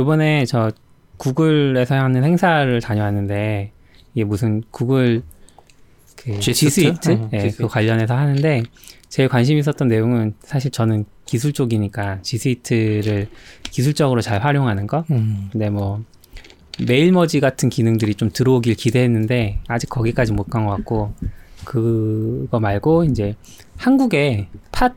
요번에 저 구글에서 하는 행사를 다녀왔는데 이게 무슨 구글 그 G 스위트? 응, 예, 그. 관련해서 하는데 제일 관심 있었던 내용은 사실 저는 기술 쪽이니까 G 스위트를 기술적으로 잘 활용하는 거. 음. 근데 뭐 메일 머지 같은 기능들이 좀 들어오길 기대했는데 아직 거기까지 못 간 것 같고 그거 말고 이제 한국에 팟이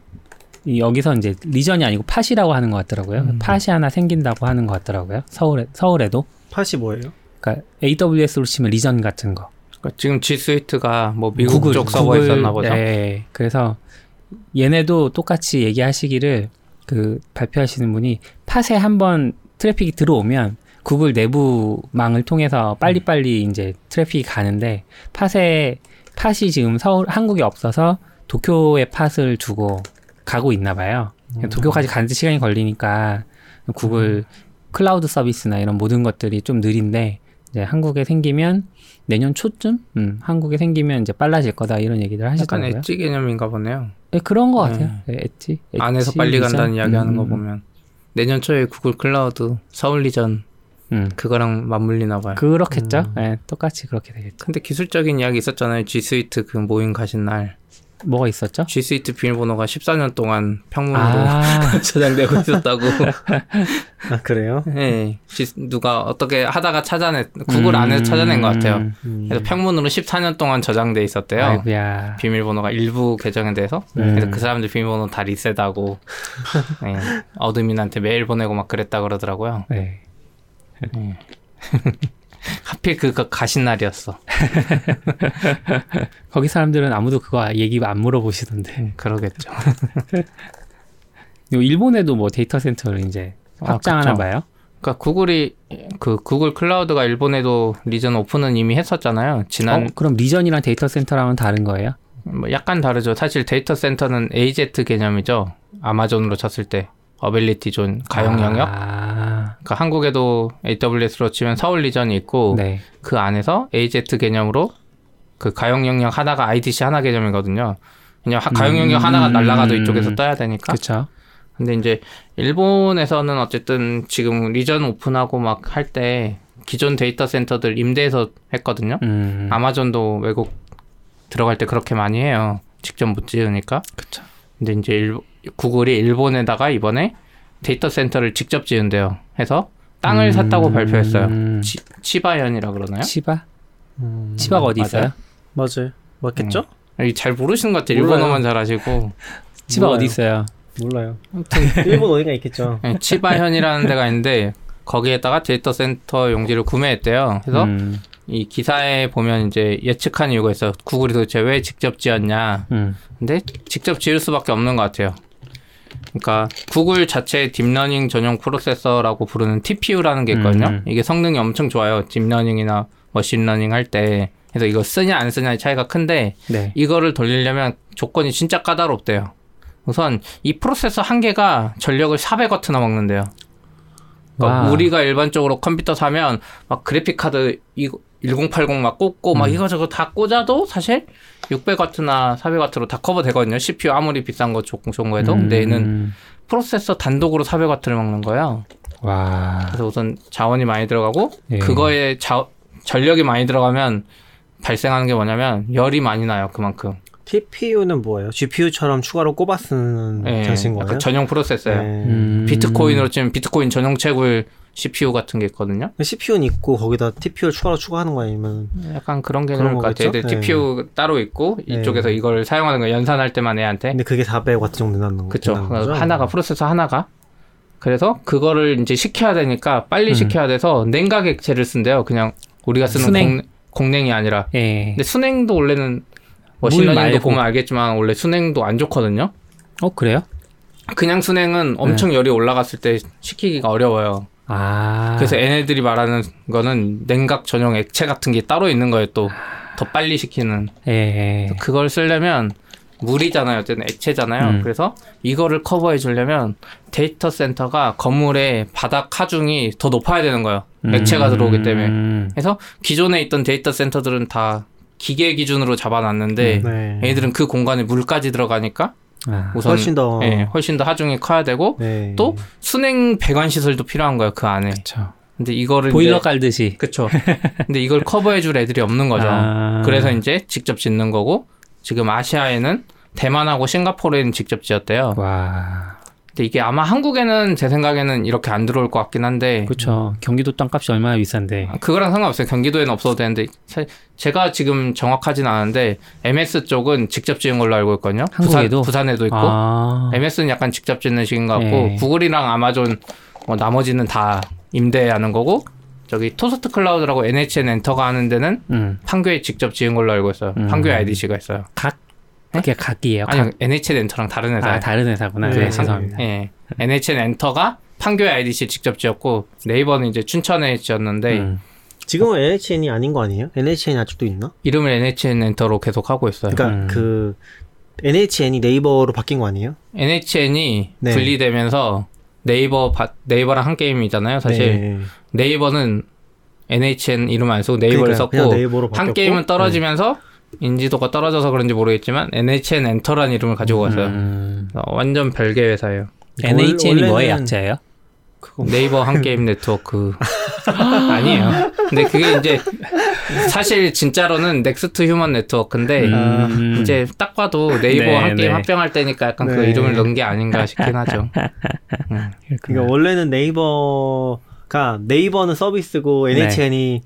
여기서 이제 region이 아니고 PoP이라고 하는 것 같더라고요. 음. PoP이 하나 생긴다고 하는 것 같더라고요. 서울에 서울에도 PoP이 뭐예요? 그러니까 AWS로 치면 region 같은 거. 그러니까 지금 G Suite가 뭐 미국 구글, 쪽 서버에 구글, 있었나 보죠. 네. 그래서 얘네도 똑같이 얘기하시기를 그 발표하시는 분이 PoP에 한번 트래픽이 들어오면 구글 내부망을 통해서 빨리빨리 이제 트래픽이 가는데 팟에 PoP이 지금 서울 한국에 없어서 도쿄에 PoP을 두고 가고 있나 봐요. 도쿄까지 가는데 시간이 걸리니까 구글 클라우드 서비스나 이런 모든 것들이 좀 느린데 이제 한국에 생기면 내년 초쯤 음, 한국에 생기면 이제 빨라질 거다 이런 얘기들 약간 하시더라고요. 엣지 개념인가 보네요. 네, 그런 것 네. 같아요. 네, 엣지, 엣지 안에서 빨리 region? 간다는 이야기 하는 거 음, 보면 내년 초에 구글 클라우드 서울 region 음, 그거랑 맞물리나 봐요. 그렇겠죠. 음. 네, 똑같이 그렇게 되겠죠. 근데 기술적인 이야기 있었잖아요. G Suite 그 모임 가신 날. 뭐가 있었죠? G 스위트 비밀번호가 14년 동안 평문으로 아, 저장되고 있었다고. 아 그래요? 예. G- 누가 어떻게 하다가 찾아냈 구글 음, 안에서 찾아낸 것 같아요. 음. 그래서 평문으로 14년 동안 저장돼 있었대요. 아이고야. 비밀번호가 일부 계정에 대해서 음. 그래서 그 사람들 비밀번호 다 리셋하고 예, 어드민한테 메일 보내고 막 그랬다 그러더라고요. 네. 예. 하필 그거 가신 날이었어. 거기 사람들은 아무도 그거 얘기 안 물어보시던데. 음, 그러겠죠. 요 일본에도 뭐 데이터 센터를 이제 아, 확장하나 그쵸. 봐요. 그러니까 구글이 그 구글 클라우드가 일본에도 region 오픈은 이미 했었잖아요. 지난 어, 그럼 region이랑 데이터 센터랑은 다른 거예요? 뭐 약간 다르죠. 사실 데이터 센터는 AZ 개념이죠. 아마존으로 쳤을 때 Availability Zone 가용 영역. 아, 그러니까 한국에도 AWS로 치면 서울 리전이 있고 네. 그 안에서 AZ 개념으로 그 가용 영역 하나가 IDC 하나 개념이거든요. 왜냐면 하- 가용 영역 음. 하나가 날라가도 이쪽에서 떠야 되니까. 그렇죠. 근데 이제 일본에서는 어쨌든 지금 리전 오픈하고 막 할 때 기존 데이터 센터들 임대해서 했거든요. 음. 아마존도 외국 들어갈 때 그렇게 많이 해요. 직접 못 지으니까. 그쵸. 근데 이제 일, 구글이 일본에다가 이번에 데이터 센터를 직접 지은대요. 해서 땅을 샀다고 발표했어요. 음. 치, 치바현이라 그러나요? 치바? 음. 치바가 어디 맞아요? 있어요? 맞아요. 맞겠죠? 여기 잘 모르시는 것 같아요. 몰라요. 일본어만 잘 아시고. 치바 몰라요. 어디 있어요? 몰라요. 일본 어디가 있겠죠. 네, 치바현이라는 데가 있는데 거기에다가 데이터 센터 용지를 구매했대요. 그래서 음. 이 기사에 보면 이제 예측한 이유가 있어요. 구글이 도대체 왜 직접 지었냐. 음. 근데 직접 지을 수밖에 없는 것 같아요. 그러니까 구글 자체 딥러닝 전용 프로세서라고 부르는 TPU라는 게 있거든요. 음. 이게 성능이 엄청 좋아요. 딥러닝이나 머신러닝 할 때. 그래서 이거 쓰냐 안 쓰냐의 차이가 큰데 네. 이거를 돌리려면 조건이 진짜 까다롭대요. 우선 이 프로세서 한 개가 전력을 400W나 먹는데요. 그러니까 와. 우리가 일반적으로 컴퓨터 사면 막 그래픽 카드 이거 1080 막 꽂고 막 음. 이거저거 다 꽂아도 사실 600W나 400W로 다 커버 되거든요. CPU 아무리 비싼 거 좋- 좋은 거 해도. 근데 얘는 음. 프로세서 단독으로 400W를 먹는 거예요. 와. 그래서 우선 자원이 많이 들어가고 예. 그거에 자, 전력이 많이 들어가면 발생하는 게 뭐냐면 열이 많이 나요. 그만큼. TPU는 뭐예요? GPU처럼 추가로 꼽아 쓰는 예, 장치인 거예요? 약간 전용 프로세서예요. 네. 음. 비트코인으로 치면 비트코인 전용 채굴 CPU 같은 게 있거든요. CPU는 있고 거기다 TPU를 추가로 추가하는 거 아니면 약간 그런 개념일 것 같아요. 애들 네. TPU 따로 있고 네. 이쪽에서 이걸 사용하는 거 연산할 때만 애한테. 근데 그게 400W 정도 되는 그쵸. 되는 거죠? 하나가 프로세서 하나가. 그래서 그거를 이제 식혀야 되니까 빨리 음. 식혀야 돼서 냉각 액체를 쓴대요. 그냥 우리가 쓰는 순행. 공, 공냉이 아니라. 예. 근데 순행도 원래는 물 머신러닝도. 보면 알겠지만 원래 순행도 안 좋거든요. 어 그래요? 그냥 순행은 엄청 열이 올라갔을 때 식히기가 어려워요. 아. 그래서 얘네들이 말하는 거는 냉각 전용 액체 같은 게 따로 있는 거예요. 또 더 빨리 식히는. 예. 예. 그걸 쓰려면 물이잖아요. 어쨌든 액체잖아요. 음. 그래서 이거를 커버해 주려면 데이터 센터가 건물의 바닥 하중이 더 높아야 되는 거예요. 액체가 들어오기 때문에. 음. 그래서 기존에 있던 데이터 센터들은 다 기계 기준으로 잡아놨는데 네. 얘들은 그 공간에 물까지 들어가니까 아, 우선 훨씬 더 예, 훨씬 더 하중이 커야 되고 네. 또 수냉 배관 시설도 필요한 거예요 그 안에. 그렇죠. 근데 이거를 보일러 이제- 깔듯이. 그쵸. 근데 이걸 커버해줄 애들이 없는 거죠. 아. 그래서 이제 직접 짓는 거고 지금 아시아에는 대만하고 싱가포르에는 직접 지었대요. 와, 근데 이게 아마 한국에는 제 생각에는 이렇게 안 들어올 것 같긴 한데 그렇죠. 경기도 땅값이 얼마나 비싼데. 아, 그거랑 상관없어요. 경기도에는 없어도 되는데 사- 제가 지금 정확하진 않은데 MS 쪽은 직접 지은 걸로 알고 있거든요. 한국에도? 부산, 에도 있고 아, MS는 약간 직접 짓는 식인 것 같고 네. 구글이랑 아마존 뭐 나머지는 다 임대하는 거고 저기 토스트 클라우드라고 NHN 엔터가 하는 데는 음, 판교에 직접 지은 걸로 알고 있어요. 음. 판교에 IDC가 있어요. 각 그게 각이에요. 아니 각. NHN 엔터랑 다른 회사예요. 아, 다른 회사구나. 네, 네, 한- 죄송합니다. 예. NHN 엔터가 판교에 IDC 직접 지었고 네이버는 이제 춘천에 지었는데 음. 지금은 NHN이 아닌 거 아니에요? NHN이 아직도 있나? 이름을 NHN 엔터로 계속 하고 있어요. 그러니까 음. 그 NHN이 네이버로 바뀐 거 아니에요? NHN이 네. 분리되면서 네이버 바- 네이버랑 한 게임이잖아요. 사실 네. 네이버는 NHN 이름 안 쓰고 네이버를 그러니까 썼고 한 게임은 떨어지면서 인지도가 떨어져서 그런지 모르겠지만 NHN 엔터라는 이름을 가지고 갔어요. 음. 어, 완전 별개 회사예요. NHN이 원래는 뭐의 약자예요? 그거 네이버 한 게임 네트워크 아니에요. 근데 그게 이제 사실 진짜로는 Next Human Network인데 음. 이제 딱 봐도 네이버 네, 한 게임 네. 합병할 때니까 약간 그 네. 이름을 넣은 게 아닌가 싶긴 하죠. 음. 그러니까 원래는 네이버가 네이버는 서비스고 NHN이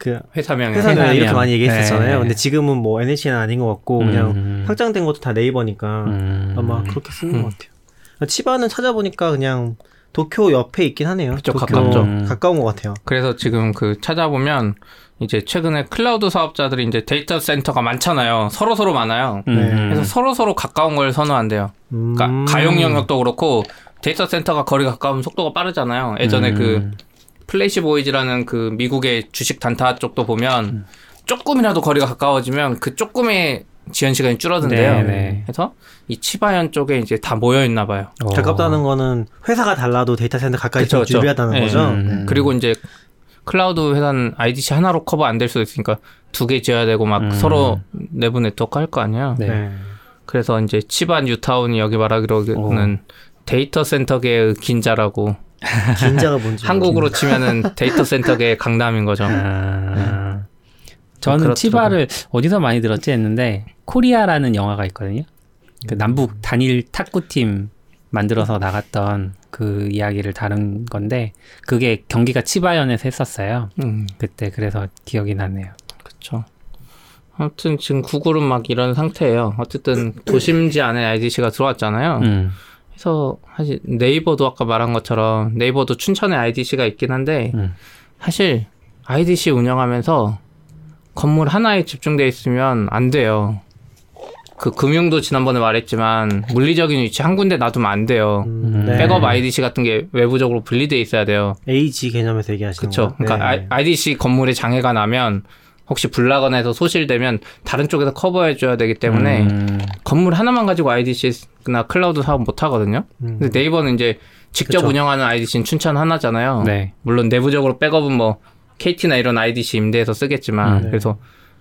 그 회사명이 회사명 회사명. 이렇게 많이 얘기했었잖아요. 네. 근데 지금은 뭐 NHN은 아닌 것 같고 그냥 음. 확장된 것도 다 네이버니까 음. 아마 그렇게 쓰는 것 같아요. 치바는 찾아보니까 그냥 도쿄 옆에 있긴 하네요. 그쵸, 도쿄 가깝죠. 음. 가까운 것 같아요. 그래서 지금 그 찾아보면 이제 최근에 클라우드 사업자들이 이제 데이터 센터가 많잖아요. 서로 서로 많아요. 음. 그래서 서로 서로 가까운 걸 선호한대요. 음. 그러니까 가용 영역도 그렇고 데이터 센터가 거리가 가까우면 속도가 빠르잖아요. 예전에 음. 그 플래시 보이즈라는 그 미국의 주식 단타 쪽도 보면 조금이라도 거리가 가까워지면 그 조금의 지연 시간이 줄어든대요. 네, 네. 그래서 이 치바현 쪽에 이제 다 모여 있나 봐요. 어. 가깝다는 거는 회사가 달라도 데이터 센터 가까이 그쵸. 중요하다는 네. 거죠. 음. 네. 그리고 이제 클라우드 회사는 IDC 하나로 커버 안 될 수도 있으니까 두 개 지어야 되고 막 음. 서로 내부 네트워크 할 거 아니야. 네. 네. 그래서 이제 치바 뉴타운이 여기 말하기로는 데이터 센터계의 긴자라고 긴자가 뭔지 한국으로 치면은 데이터 센터계의 강남인 거죠. 아. 저는 그렇더라고요. 치바를 어디서 많이 들었지 했는데 코리아라는 영화가 있거든요. 그 남북 단일 탁구팀 만들어서 나갔던 그 이야기를 다룬 건데 그게 경기가 치바현에서 했었어요. 음, 그때 그래서 기억이 나네요. 그렇죠. 아무튼 지금 구글은 막 이런 상태예요. 어쨌든 도심지 안에 IDC가 들어왔잖아요. 음. 그래서 사실 네이버도 아까 말한 것처럼 네이버도 춘천에 IDC가 있긴 한데 음. 사실 IDC 운영하면서 건물 하나에 집중돼 있으면 안 돼요. 그 금융도 지난번에 말했지만 물리적인 위치 한 군데 놔두면 안 돼요. 음, 네. 백업 IDC 같은 게 외부적으로 분리돼 있어야 돼요. AG 개념에서 얘기하시는 그렇죠. 거예요? 그러니까 네. IDC 건물에 장애가 나면 혹시 불나거나 해서 소실되면 다른 쪽에서 커버해 줘야 되기 때문에 음. 건물 하나만 가지고 IDC나 클라우드 사업 못 하거든요. 음. 근데 네이버는 이제 직접 그쵸. 운영하는 IDC는 춘천 하나잖아요. 네. 물론 내부적으로 백업은 뭐 KT나 이런 IDC 임대해서 쓰겠지만 음, 네. 그래서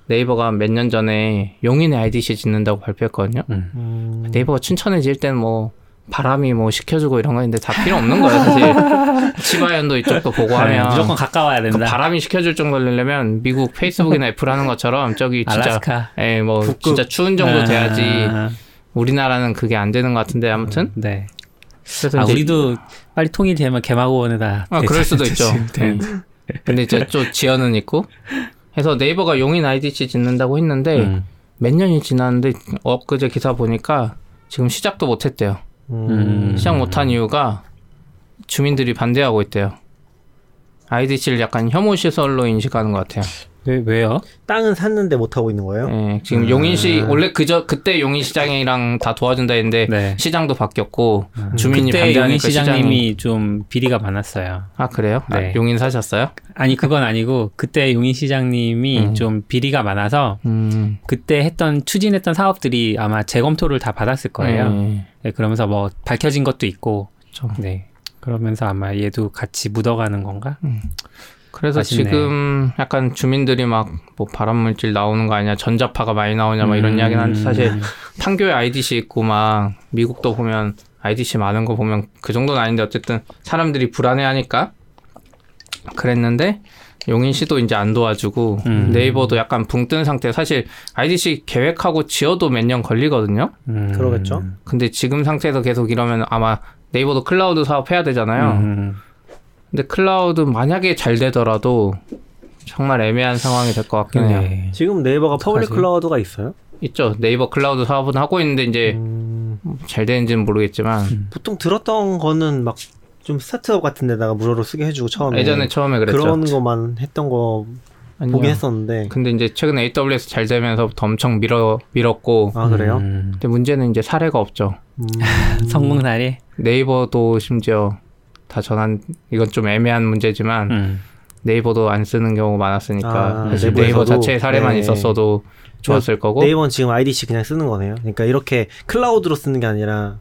네이버가 몇 년 전에 용인에 IDC 짓는다고 발표했거든요. 음. 음. 네이버가 춘천에 지을 때는 뭐 바람이 뭐 식혀주고 이런 거 있는데 다 필요 없는 거예요. 사실 치바현도 이쪽도 보고 네, 하면 무조건 가까워야 그 된다. 바람이 식혀줄 정도려면 미국 페이스북이나 애플 하는 것처럼 저기 진짜. 예, 뭐 북극. 진짜 추운 정도 아, 돼야지 우리나라는 그게 안 되는 것 같은데 아무튼 네. 그래서 아, 이제 우리도 빨리 통일되면 개마고원에다. 아, 그럴 수도 있죠. 예. 근데 이제 좀 지연은 있고 해서 네이버가 용인 IDC 짓는다고 했는데 음. 몇 년이 지났는데 엊그제 기사 보니까 지금 시작도 못했대요. 음. 시작 못한 이유가 주민들이 반대하고 있대요. IDC를 약간 혐오 시설로 인식하는 것 같아요. 왜, 왜요? 땅은 샀는데 못 하고 있는 거예요? 예, 지금 음. 용인시 원래 그저 그때 용인시장이랑 다 도와준다 했는데 네. 시장도 바뀌었고 주민이 그때 반대하니까 용인 시장이 시장님이 좀 비리가 많았어요. 아 그래요? 아, 네. 용인 사셨어요? 아니 그건 아니고 그때 용인 시장님이 음. 좀 비리가 많아서 음. 그때 했던 추진했던 사업들이 아마 재검토를 다 받았을 거예요. 예. 네, 그러면서 뭐 밝혀진 것도 있고, 그쵸. 네. 그러면서 아마 얘도 같이 묻어가는 건가? 그래서 아쉽네. 지금 약간 주민들이 막 뭐 발암물질 나오는 거 아니야 전자파가 많이 나오냐 막 이런 음. 이야기는 하는데 사실 판교에 IDC 있고 막 미국도 보면 IDC 많은 거 보면 그 정도는 아닌데 어쨌든 사람들이 불안해하니까 그랬는데 용인시도 이제 안 도와주고 음. 네이버도 약간 붕 뜬 상태 사실 IDC 계획하고 지어도 몇 년 걸리거든요 음. 그러겠죠. 근데 지금 상태에서 계속 이러면 아마 네이버도 클라우드 사업 해야 되잖아요 음. 근데 클라우드 만약에 잘 되더라도 정말 애매한 상황이 될 것 같긴 해요. 네. 지금 네이버가 public 어떡하지? 클라우드가 있어요? 있죠. 네이버 클라우드 사업은 하고 있는데 이제 음, 잘 되는지는 모르겠지만 보통 들었던 거는 막 좀 스타트업 같은 데다가 무료로 쓰게 해주고 처음에 예전에 처음에 그랬죠. 그런 것만 했던 거 아니요. 보긴 했었는데 근데 이제 최근에 AWS 잘 되면서부터 엄청 밀어 밀었고 아 그래요? 음. 근데 문제는 이제 사례가 없죠. 음, 성공 사례. 네이버도 심지어 다 전환 이건 좀 애매한 문제지만 음. 네이버도 안 쓰는 경우가 많았으니까 아, 사실? 네이버 자체의 사례만 네. 있었어도 좋았을 거고 네이버는 지금 IDC 그냥 쓰는 거네요. 그러니까 이렇게 클라우드로 쓰는 게 아니라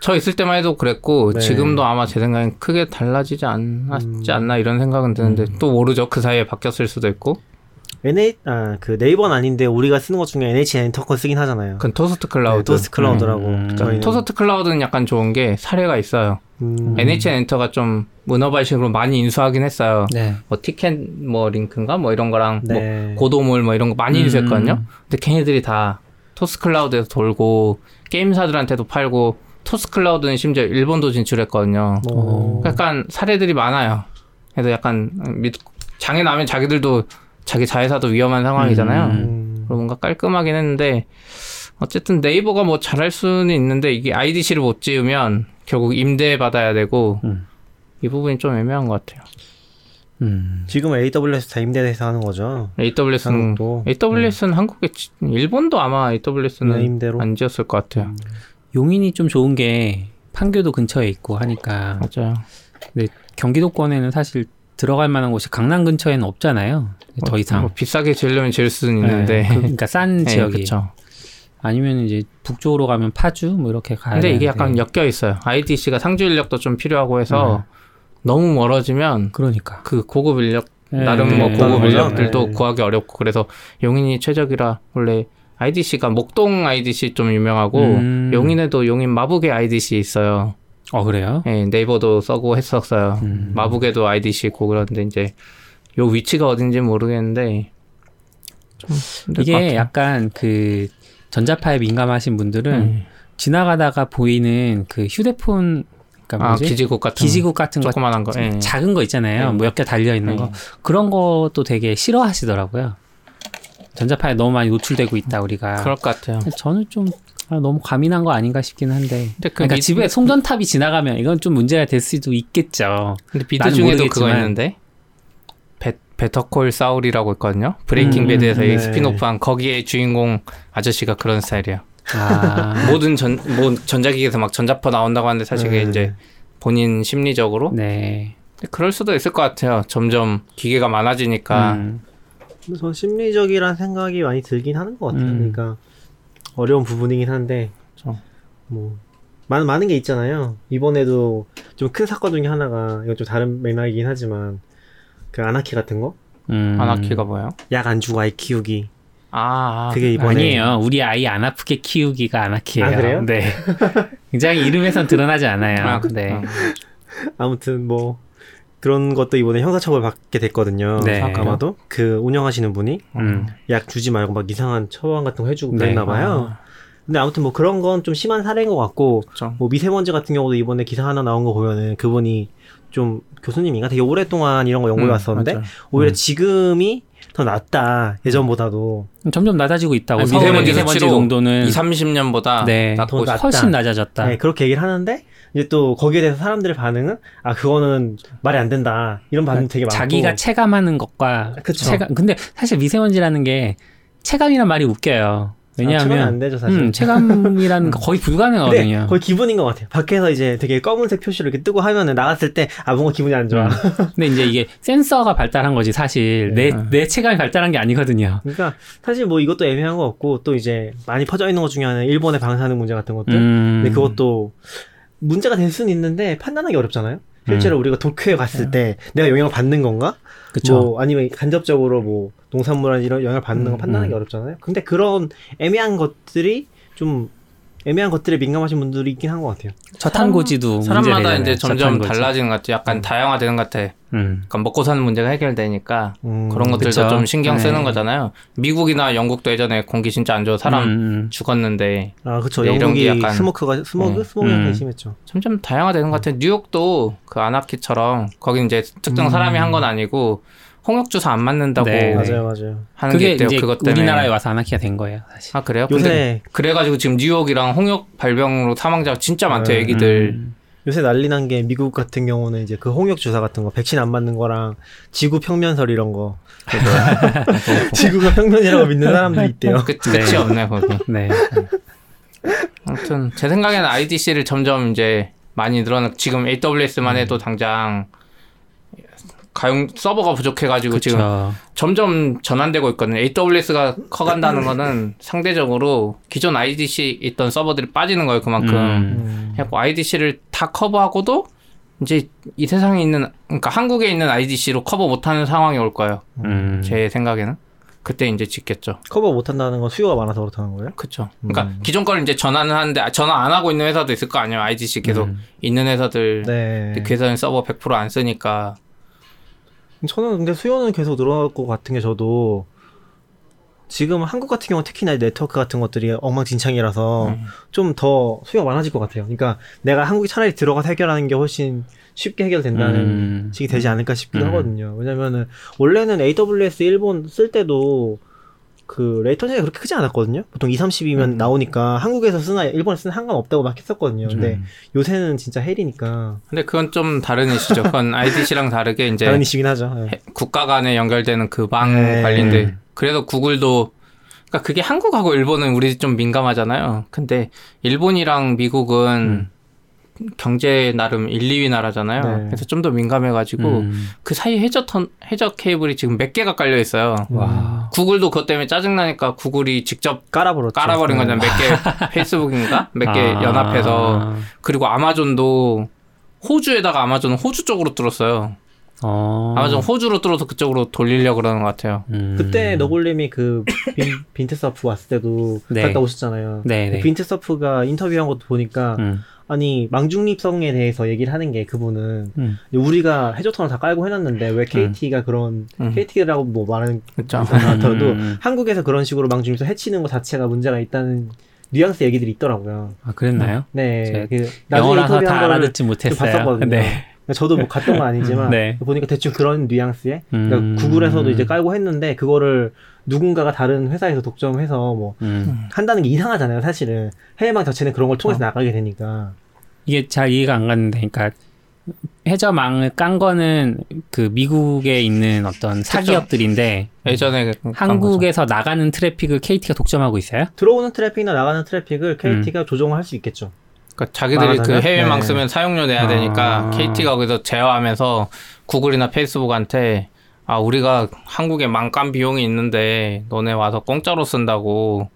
저 있을 때만 해도 그랬고 네. 지금도 아마 제 생각엔 크게 달라지지 않았지 음. 않나 이런 생각은 드는데 또 모르죠 그 사이에 바뀌었을 수도 있고 NH 아그 네이버는 아닌데 우리가 쓰는 것 중에 NHN 엔터 건 쓰긴 하잖아요. 그건 토스트 클라우드 네, 토스트 클라우드라고 음. 저희는 토스트 클라우드는 약간 좋은 게 사례가 있어요 음, NHN 엔터가 좀 문어발식으로 많이 인수하긴 했어요 네. 뭐 티켓 뭐 링크인가 뭐 이런 거랑 네. 뭐 고도몰 뭐 이런 거 많이 음. 인수했거든요 근데 걔네들이 다 토스 클라우드에서 돌고 게임사들한테도 팔고 토스 클라우드는 심지어 일본도 진출했거든요 뭐, 약간 사례들이 많아요. 그래서 약간 믿 장애 나면 자기들도 자기 자회사도 위험한 상황이잖아요. 음. 음, 그리고 뭔가 깔끔하긴 했는데 어쨌든 네이버가 뭐 잘할 수는 있는데 이게 IDC를 못 지으면 결국 임대 받아야 되고 음. 이 부분이 좀 애매한 것 같아요. 음. 지금은 AWS 다 임대해서 하는 거죠. AWS는 한국도 AWS는 한국에 지- 일본도 아마 AWS는 네, 임대로. 안 지었을 것 같아요. 용인이 좀 좋은 게 판교도 근처에 있고 하니까 맞아요. 근데 경기도권에는 사실 들어갈 만한 곳이 강남 근처에는 없잖아요. 더 이상. 뭐 비싸게 지으려면 지을 수는 네, 있는데. 그- 그러니까 싼 네, 지역이 그쵸. 아니면 이제 북쪽으로 가면 파주 뭐 이렇게 가야 근데 이게 되는데. 약간 엮여 있어요. IDC가 상주 인력도 좀 필요하고 해서 네. 너무 멀어지면 그러니까 그 고급 인력 네, 나름 네, 뭐 네. 고급 네. 인력들도 네. 구하기 어렵고 그래서 용인이 최적이라 원래 IDC가 목동 IDC 좀 유명하고 음. 용인에도 용인 마북에 IDC 있어요. 어 그래요? 예, 네이버도 써고 했었어요. 음. 마북에도 IDC 있고 그런데 이제 요 위치가 어딘지 모르겠는데 이게. 약간 그 전자파에 민감하신 분들은 음. 지나가다가 보이는 그 휴대폰 그러니까 아? 기지국 같은 기지국 같은 거 조그만한 거. 예. 작은 거 있잖아요. 네. 뭐몇개 달려 있는 거 네. 그런 것도 되게 싫어하시더라고요. 전자파에 너무 많이 노출되고 있다 우리가. 그럴 것 같아요. 저는 좀 아, 너무 과민한 거 아닌가 싶긴 한데. 근데 그 그러니까 미- 집에 송전탑이 지나가면 이건 좀 문제가 될 수도 있겠죠. 근데 나는 중에도 그거 모르겠지만. 있는데 베, 베터 콜 사울이라고 있거든요. 브레이킹 음, 배드에서 이 네. 스핀오프한 거기에 주인공 아저씨가 그런 스타일이에요. 아, 모든 전, 뭐 전자기기에서 막 전자파 나온다고 하는데 사실 그게 네. 이제 본인 심리적으로 네. 그럴 수도 있을 것 같아요. 점점 기계가 많아지니까 음, 그래서 심리적이란 생각이 많이 들긴 하는 것 같아요. 음. 그러니까 어려운 부분이긴 한데 그렇죠. 뭐 많은 많은 게 있잖아요. 이번에도 좀 큰 사건 중에 하나가 이건 좀 다른 맥락이긴 하지만 그 아나키 같은 거? 음. 아나키가 뭐예요? 약 안 주고 아이 키우기. 아, 아 그게 이번에 아니에요. 우리 아이 안 아프게 키우기가 아나키예요. 아, 그래요? 네. 굉장히 이름에선 드러나지 않아요. 아, 네. 어. 아무튼 뭐 그런 것도 이번에 형사처벌 받게 됐거든요. 네. 아마도 그 운영하시는 분이 음. 약 주지 말고 막 이상한 처방 같은 거 해주고 네. 그랬나 봐요. 근데 아무튼 뭐 그런 건 좀 심한 사례인 것 같고 그렇죠. 뭐 미세먼지 같은 경우도 이번에 기사 하나 나온 거 보면은 그분이 좀 교수님인가 되게 오랫동안 이런 거 연구해 음, 왔었는데 맞아요. 오히려 음. 지금이 더 낫다 예전보다도 점점 낮아지고 있다고. 아니, 미세먼지 정도는 2, 30년보다 네. 낮고 더 있- 훨씬 낮아졌다. 네, 그렇게 얘기를 하는데 이제 또 거기에 대해서 사람들의 반응은 아 그거는 말이 안 된다 이런 반응 되게 많고 자기가 체감하는 것과 그쵸. 체감. 근데 사실 미세먼지라는 게 체감이란 말이 웃겨요. 아, 체감이 안 왜냐하면 되죠 사실. 음, 체감이라는 거 거의 불가능하거든요. 거의 기분인 것 같아요. 밖에서 이제 되게 검은색 표시를 이렇게 뜨고 하면은 나갔을 때 아 뭔가 기분이 안 좋아. 음. 근데 이제 이게 센서가 발달한 거지 사실 내 네. 내 체감이 발달한 게 아니거든요. 그러니까 사실 뭐 이것도 애매한 것 같고 또 이제 많이 퍼져 있는 것 중에 하나는 일본의 방사능 문제 같은 것들. 음. 근데 그것도 문제가 될 수는 있는데 판단하기 어렵잖아요. 실제로 우리가 도쿄에 갔을 때 내가 영향을 받는 건가? 그쵸. 뭐 아니면 간접적으로 뭐 농산물이나 이런 영향을 받는 건 음, 판단하기 음. 어렵잖아요. 근데 그런 애매한 것들이 좀 애매한 것들에 민감하신 분들이 있긴 한 것 같아요. 저탄고지도 사람마다 문제되잖아요. 이제 점점 저탄고지. 달라지는 것 같아. 약간 다양화되는 것 같아. 음. 그러니까 먹고 사는 문제가 해결되니까 음, 그런 것들도 그쵸. 좀 신경 쓰는 네. 거잖아요. 미국이나 영국도 예전에 공기 진짜 안 좋아 사람 음, 음. 죽었는데 아 그렇죠. 네, 이런 영국이 게 약간- smoke가 스모그 음. 스모그가 음. 되게 심했죠. 점점 다양화되는 것 같아요. 뉴욕도 그 아나키처럼 거기 이제 특정 음. 사람이 한 건 아니고 홍역 주사 안 맞는다고 네. 맞아요, 맞아요. 하는 게 그게 있대요. 이제 그것 때문에 우리나라에 와서 아나키가 된 거예요, 사실. 아 그래요? 근데 요새 그래가지고 지금 뉴욕이랑 홍역 발병으로 사망자가 진짜 많대요. 네. 애기들 음. 요새 난리 난 게 미국 같은 경우는 이제 그 홍역 주사 같은 거 백신 안 맞는 거랑 지구 평면설 이런 거 지구가 평면이라고 믿는 사람들이 있대요. 끝, 끝이 네. 없네 거기. 네. 아무튼 제 생각에는 IDC를 점점 이제 많이 늘어나 지금 AWS만 음. 해도 당장 가용 서버가 부족해가지고 지금 그쵸. 점점 전환되고 있거든요. AWS가 커간다는 거는 상대적으로 기존 IDC 있던 서버들이 빠지는 거예요. 그만큼. 음. 음. 해갖고 IDC를 다 커버하고도 이제 이 세상에 있는 그러니까 한국에 있는 IDC로 커버 못하는 상황이 올 거예요. 음. 제 생각에는 그때 이제 짓겠죠. 커버 못한다는 건 수요가 많아서 그렇다는 거예요? 그렇죠. 그러니까 음. 기존 거를 이제 전환을 하는데 아, 전환 안 하고 있는 회사도 있을 거 아니에요. IDC 계속 음. 있는 회사들 네. 그 회사는 서버 100%안 쓰니까 저는 근데 수요는 계속 늘어날 것 같은 게 저도 지금 한국 같은 경우 특히나 네트워크 같은 것들이 엉망진창이라서 음. 좀더 수요가 많아질 것 같아요. 그러니까 내가 한국에 차라리 들어가서 해결하는 게 훨씬 쉽게 해결된다는 음. 식이 되지 않을까 싶기도 음. 하거든요. 왜냐면은 원래는 AWS 일본 쓸 때도 그 레이턴시가 그렇게 크지 않았거든요. 보통 2, 30이면 음. 나오니까 한국에서 쓰나 일본에서 쓰나 상관없다고 막 했었거든요. 근데 음. 요새는 진짜 헬이니까 근데 그건 좀 다른 이슈죠. 그건 IDC랑 다르게 이제 다른 이슈긴 하죠. 네. 해- 국가 간에 연결되는 그방 네. 관리인데 그래서 구글도 그러니까 그게 한국하고 일본은 우리 좀 민감하잖아요. 근데 일본이랑 미국은 경제 나름 1, 2위 나라잖아요. 네. 그래서 좀 더 민감해가지고 음. 그 사이 해저 턴 해저 케이블이 지금 몇 개가 깔려 있어요. 와. 구글도 그것 때문에 짜증 나니까 구글이 직접 깔아버렸죠. 깔아버린 네. 거잖아요. 몇 개 페이스북인가 몇개 아. 연합해서 그리고 아마존도 호주에다가 아마존 호주 쪽으로 뚫었어요. 어. 아마존 호주로 뚫어서 그쪽으로 돌리려고 그러는 것 같아요. 음. 그때 너굴님이 그 빈, 빈트서프 왔을 때도 네. 갔다 오셨잖아요. 네, 네. 빈트서프가 인터뷰한 것도 보니까 음. 아니 망중립성에 대해서 얘기를 하는 게 그분은 음. 우리가 해저턴을 다 깔고 해놨는데 왜 KT가 그런 음. KT라고 뭐 말하는. 같아도 음. 한국에서 그런 식으로 망중립성 해치는 것 자체가 문제가 있다는 뉘앙스 얘기들이 있더라고요. 아, 그랬나요? 네, 그 영어라서 다 알아듣지 못했어요. 봤었거든요. 네. 저도 뭐 갔던 건 아니지만 네. 보니까 대충 그런 뉘앙스에 그러니까 음. 구글에서도 이제 깔고 했는데 그거를 누군가가 다른 회사에서 독점해서 뭐 음. 한다는 게 이상하잖아요, 사실은. 해외망 자체는 그런 걸 통해서 나가게 되니까. 이게 잘 이해가 안 갔는데, 그러니까 해저망을 깐 거는 그 미국에 있는 어떤 사기업들인데 예전에 그- 한국에서 나가는 트래픽을 KT가 독점하고 있어요? 들어오는 트래픽이나 나가는 트래픽을 KT가 조정할 수 있겠죠. 그러니까 자기들이 그? 해외망 네. 쓰면 사용료 내야 되니까 아. KT가 거기서 제어하면서 구글이나 페이스북한테 아 우리가 한국에 망 깐 비용이 있는데 너네 와서 공짜로 쓴다고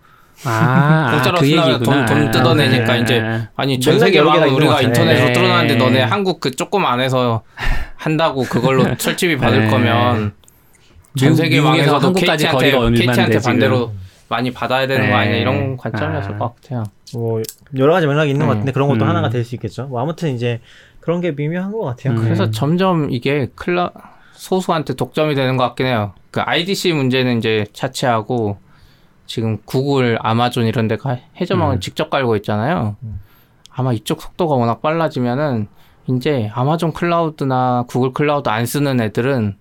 아, 공짜로 그 쓰려면. 돈- 돈 뜯어내니까 아, 이제 아, 아니 전 세계 있는 우리가. 인터넷으로 네. 뚫어놨는데 너네 한국 그 조금 안에서 한다고 그걸로 설치비 받을 네. 거면 전 세계 망에서도 KT한테, KT한테. 반대로 많이 받아야 되는 거 네. 아니야 이런 관점이었을 아. 것 같아요. 뭐, 여러 가지 맥락이 있는 것 음. 같은데 그런 것도 음. 하나가 될 수 있겠죠. 뭐, 아무튼 이제 그런 게 미묘한 것 같아요. 음. 그래서 점점 이게 클라 소수한테 독점이 되는 것 같긴 해요. 그 IDC 문제는 이제 차치하고 지금 구글, 아마존 이런 데가 해저망을 음. 직접 깔고 있잖아요. 아마 이쪽 속도가 워낙 빨라지면은 이제 아마존 클라우드나 구글 클라우드 안 쓰는 애들은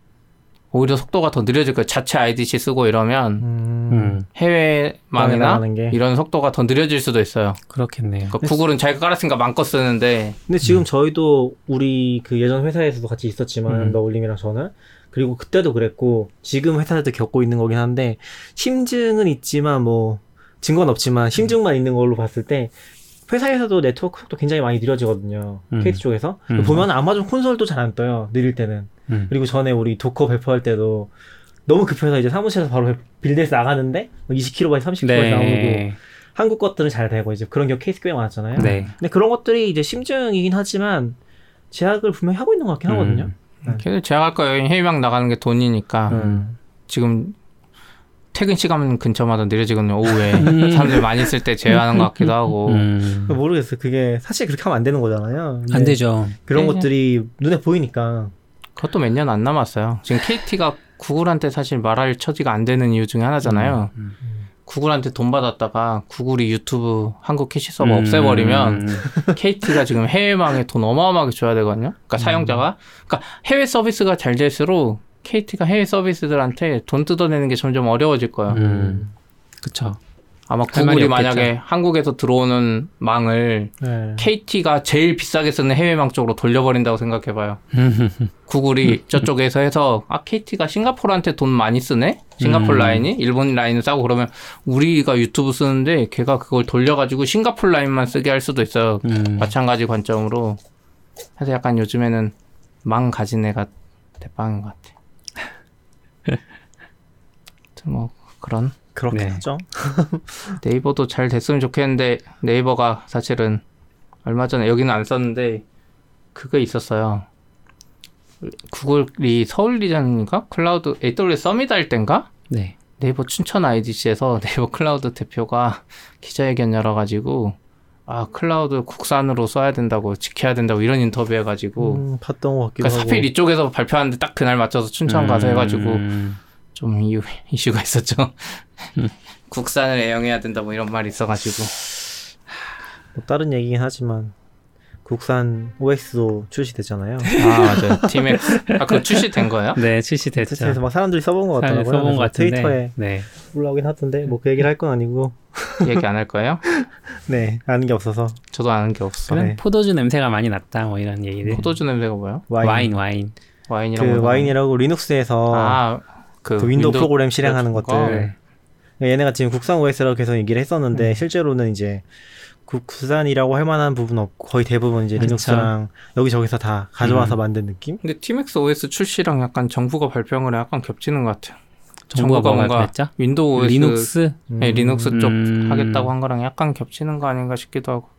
오히려 속도가 더 느려질 거예요. 자체 IDC 쓰고 이러면 음, 음, 해외망이나. 이런 속도가 더 느려질 수도 있어요. 그렇겠네요. 그러니까 구글은 자기가 깔았으니까 마음껏 쓰는데 근데 지금 저희도 우리 그 예전 회사에서도 같이 있었지만 음. 너울님이랑 저는 그리고 그때도 그랬고 지금 회사에도 겪고 있는 거긴 한데 심증은 있지만 뭐 증거는 없지만 심증만 있는 걸로 봤을 때 회사에서도 네트워크 속도 굉장히 많이 느려지거든요. 음. KT 쪽에서 음. 보면 아마존 콘솔도 잘 안 떠요. 느릴 때는. 음. 그리고 전에 우리 도커 배포할 때도 너무 급해서 이제 사무실에서 바로 build해서 나가는데 20kb에 30kb에 나오고 네. 한국 것들은 잘 되고 이제 그런 게 케이스 꽤 많았잖아요. 네. 근데 그런 것들이 이제 심증이긴 하지만 제약을 분명히 하고 있는 것 같긴 하거든요. 음. 걔들 제약할 거예요. 해외망 나가는 게 돈이니까 음. 지금 퇴근 시간 근처마다 느려지거든요. 오후에 음. 사람들 많이 있을 때 제어하는 것 같기도 하고. 음. 모르겠어요. 그게 사실 그렇게 하면 안 되는 거잖아요. 안 되죠. 그런 네. 것들이 눈에 보이니까. 그것도 몇 년 안 남았어요. 지금 KT가 구글한테 사실 말할 처지가 안 되는 이유 중에 하나잖아요. 음. 구글한테 돈 받았다가 구글이 유튜브 한국 캐시 서버 음. 없애버리면 KT가 지금 해외망에 돈 어마어마하게 줘야 되거든요. 그러니까 사용자가 그러니까 해외 서비스가 잘 될수록 KT가 해외 서비스들한테 돈 뜯어내는 게 점점 어려워질 거예요. 음. 그쵸. 아마 구글이. 만약에 한국에서 들어오는 망을 네. KT가 제일 비싸게 쓰는 해외망 쪽으로 돌려버린다고 생각해봐요. 구글이 저쪽에서 해서 아 KT가 싱가포르한테 돈 많이 쓰네 싱가포르 음. 라인이 일본 라인을 싸고 그러면 우리가 유튜브 쓰는데 걔가 그걸 돌려가지고 싱가포르 라인만 쓰게 할 수도 있어요 음. 마찬가지 관점으로 그래서 약간 요즘에는 망 가진 애가 대빵인 것 같아 뭐 그런 그렇긴 네. 하죠. 네이버도 잘 됐으면 좋겠는데 네이버가 사실은 얼마 전에 여기는 안 썼는데 그거 있었어요. 구글이 서울 region인가 클라우드 AWS Summit 할 땐가 네. 네이버 춘천 IDC에서 네이버 클라우드 대표가 기자회견 열어가지고 아 클라우드 국산으로 써야 된다고 지켜야 된다고 이런 인터뷰 해가지고 음, 봤던 것 같기도 그러니까 하고. 하필 이쪽에서 발표하는데 딱 그날 맞춰서 춘천 가서 해가지고 음. 좀 이유, 이슈가 있었죠. 국산을 애용해야 된다 뭐 이런 말이 있어가지고 뭐 다른 얘기긴 하지만 국산 OS도 출시됐잖아요. 아 맞아요. 팀엑스 아 그거 출시된 거예요? 네, 출시됐죠. 그래서 막 사람들이 써본 것잘 같더라고요. 써본 것 같은데. 트위터에 네. 올라오긴 하던데 뭐 그 얘기를 할 건 아니고 얘기 안 할 거예요? 네 아는 게 없어서 저도 아는 게 없어. 네. 포도주 냄새가 많이 났다. 뭐 이런 얘기들. 포도주 냄새가 뭐예요? Wine, Wine, Wine. Wine이라고. 그? Wine이라고 리눅스에서 아 그그 윈도우 프로그램 실행하는? 것들. 네. 얘네가 지금 국산 OS라고 계속 얘기를 했었는데 음. 실제로는 이제 국산이라고 할 만한 부분 없고 거의 대부분 이제. 리눅스랑 여기저기서 다 가져와서 음. 만든 느낌? 근데 티맥스 OS 출시랑 약간 정부가 발표한 거랑 약간 겹치는 것 같아요. 정부가 정부가 뭔가 그랬죠? 윈도우 OS 리눅스. 네, 리눅스 쪽 음. 하겠다고 한 거랑 약간 겹치는 거 아닌가 싶기도 하고.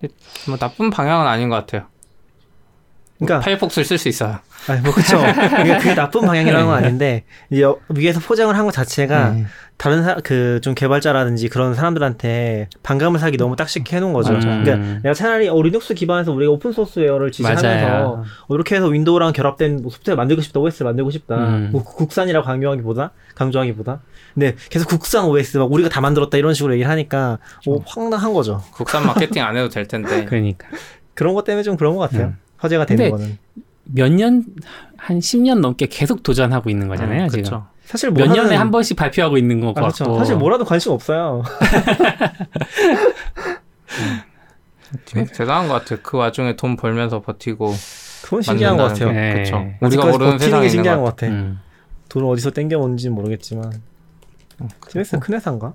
근데 뭐 나쁜 방향은 아닌 것 같아요. 그러니까 파이어폭스를 쓸수 있어요. 아니 뭐. 그러니까 그게 나쁜 방향이라는 건 아닌데 이제 여- 위에서 포장을 한 것 자체가 음. 다른 그 좀 개발자라든지 그런 사람들한테 반감을 사기 너무 딱 쉽게 해놓은 거죠. 맞아요. 그러니까 내가 차라리 어, 리눅스 기반에서 우리가 open sourceware를 지지하면서. 어, 이렇게 해서 윈도우랑 결합된 뭐 소프트웨어 만들고 싶다, OS 만들고 싶다. 음. 뭐 국산이라고 강조하기보다 강조하기보다. 근데 계속 국산 OS 막 우리가 다 만들었다 이런 식으로 얘기를 하니까 어, 황당한 거죠. 국산 마케팅 안 해도 될 텐데. 그러니까 그런 것 때문에 좀 그런 것 같아요. 음. 화제가 되는 거는. 몇 년 한 10년 넘게 계속 도전하고 있는 거잖아요, 음, 지금. 그쵸. 사실 몇 뭐라는- 년에 한 번씩 발표하고 있는 것 아, 그렇죠. 같고. 사실 뭐라도 관심 없어요. 대단한 것 같아요. 그 와중에 돈 벌면서 버티고. 그건 신기한 것 같아요. 네. 그쵸. 우리가 모르는 세상에 신기한 것것 같아. 음. 돈을 어디서 땡겨오는지 모르겠지만. 같아요. TBS는 큰 회사인가?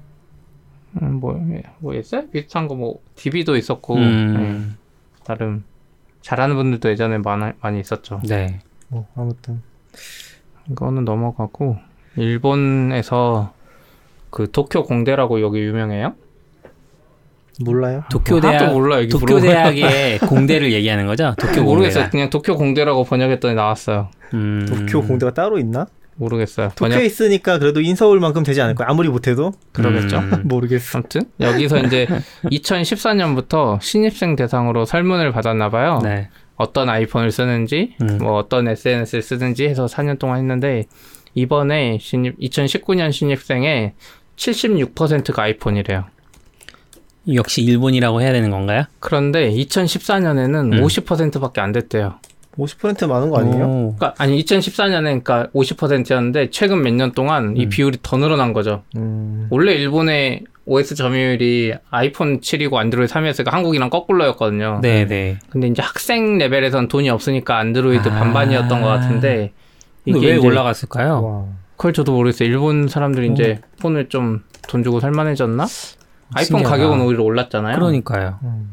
음, 뭐, 뭐 있어요? 비슷한 거 뭐, DB도 있었고, 음. 음, 나름 잘하는 분들도 예전에 많아, 많이 있었죠. 네. 뭐 아무튼 이거는 넘어가고, 일본에서 그 도쿄 공대라고 여기 유명해요? 몰라요. 도쿄 뭐 대학 몰라, 여기 도쿄 물어보면. 대학의 공대를 얘기하는 거죠? 도쿄 모르겠어요. 공대가. 그냥 도쿄 공대라고 번역했더니 나왔어요. 음. 도쿄 공대가 따로 있나? 모르겠어요. 도쿄에 번역 있으니까 그래도 인서울만큼 되지 않을까요? 아무리 못해도 그러겠죠. 음. 모르겠어. 아무튼 여기서 이제 2014년부터 신입생 대상으로 설문을 받았나 봐요. 네. 어떤 아이폰을 쓰는지, 음. 뭐 어떤 SNS를 쓰는지 해서 4년 동안 했는데 이번에 신입 2019년 신입생의 76%가 아이폰이래요. 역시 일본이라고 해야 되는 건가요? 그런데 2014년에는 음. 50%밖에 안 됐대요. 50% 많은 거 아니에요? 오. 그러니까 아니 2014년에 그러니까 50%였는데 최근 몇 년 동안 이 음. 비율이 더 늘어난 거죠. 음. 원래 일본의 OS 점유율이 아이폰 7이고 안드로이드 3이었으니까 한국이랑 거꾸로였거든요. 네, 네. 근데 이제 학생 레벨에선 돈이 없으니까 안드로이드 아. 반반이었던 것 같은데 이게 왜 이제 올라갔을까요? 와. 그걸 저도 모르겠어요. 일본 사람들이 어. 이제 폰을 좀 돈 주고 살만해졌나? 아이폰 신기하다. 가격은 오히려 올랐잖아요. 그러니까요. 음.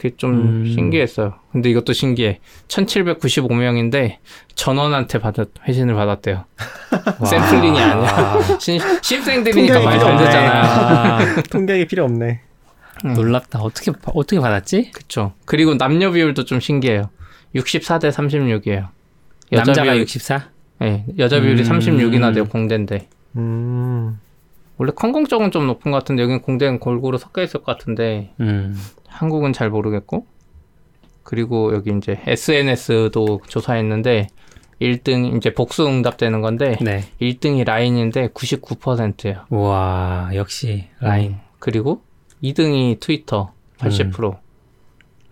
그게 좀 음. 신기했어요. 근데 이것도 신기해. 1795명인데 전원한테 받았 회신을 받았대요. 샘플링이 아니야. 신, 신입생들이니까 많이 잘 필요 없네. 됐잖아요. 아, 통계가 필요 없네. 음. 놀랍다. 어떻게 어떻게 받았지? 그쵸. 그리고 남녀 비율도 좀 신기해요. 64대 36이에요. 남자가 비율- 64? 네, 여자 비율이 음. 36이나 돼요, 공대인데. 음. 원래 컨공 쪽은 좀 높은 것 같은데, 여긴 공대는 골고루 섞여 있을 것 같은데, 음. 한국은 잘 모르겠고. 그리고 여기 이제 SNS도 조사했는데, 1등, 이제 복수 응답되는 건데, 네. 1등이 라인인데 99%예요. 와, 역시 라인. 그리고 2등이 트위터 80%.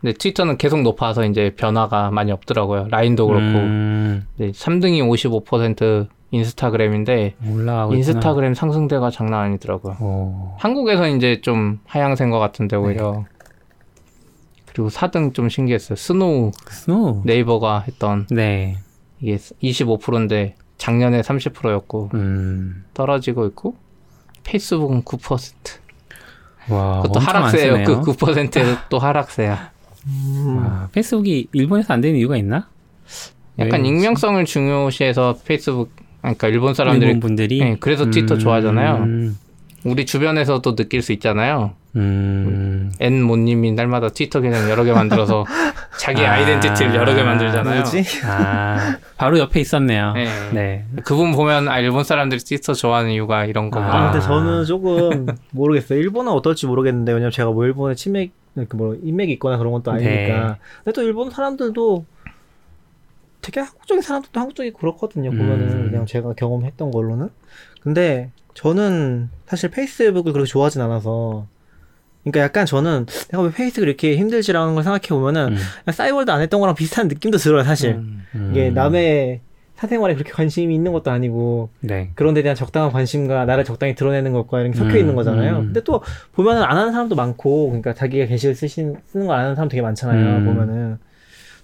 근데 트위터는 계속 높아서 이제 변화가 많이 없더라고요. 라인도 그렇고. 음, 네, 3등이 55% 인스타그램인데 올라가고. 인스타그램 상승대가 장난 아니더라고요. 오. 한국에서 이제 좀 하향세인 것 같은데 오히려. 그리고 4등 좀 신기했어요. 스노우 스노우. 네이버가 했던 네. 이게 25%인데 작년에 30%였고 음. 떨어지고 있고 페이스북은 9%. 와, 그것도 하락세예요. 그 9%에도 또 하락세야. 음. 와, 페이스북이 일본에서 안 되는 이유가 있나? 약간 왜 익명성을 중요시해서 페이스북 그러니까 일본 사람들이 일본 분들이 네, 그래서 트위터 좋아하잖아요. 음. 우리 주변에서도 느낄 수 있잖아요. 음. N 모님이 날마다 트위터 계정 여러 개 만들어서 자기 아. 아이덴티티를 여러 개 만들잖아요. 뭐지? 아, 바로 옆에 있었네요. 네. 네. 그분 보면 아 일본 사람들이 트위터 좋아하는 이유가 이런 거구나. 아, 근데 아. 저는 조금 모르겠어요. 일본은 어떨지 모르겠는데 왜냐면 제가 뭐 일본에 치맥 그뭐 인맥이 있거나 그런 건또 아니니까. 네. 근데 또 일본 사람들도 되게 한국적인 사람들도 한국적이 그렇거든요. 보면은 음. 그냥 제가 경험했던 걸로는. 근데 저는 사실 페이스북을 그렇게 좋아하진 않아서. 그러니까 약간 저는 내가 왜 페이스북을 이렇게 힘들지라는 걸 생각해 보면은 음. 그냥 싸이월드 안 했던 거랑 비슷한 느낌도 들어요, 사실. 음. 이게 음. 남의 사생활에 그렇게 관심이 있는 것도 아니고 네. 그런 데 대한 적당한 관심과 나를 적당히 드러내는 것과 이런 게 섞여 음, 있는 거잖아요. 음. 근데 또 보면은 안 하는 사람도 많고, 그러니까 자기가 게시글 쓰신, 쓰는 걸 안 하는 사람 되게 많잖아요. 음. 보면은.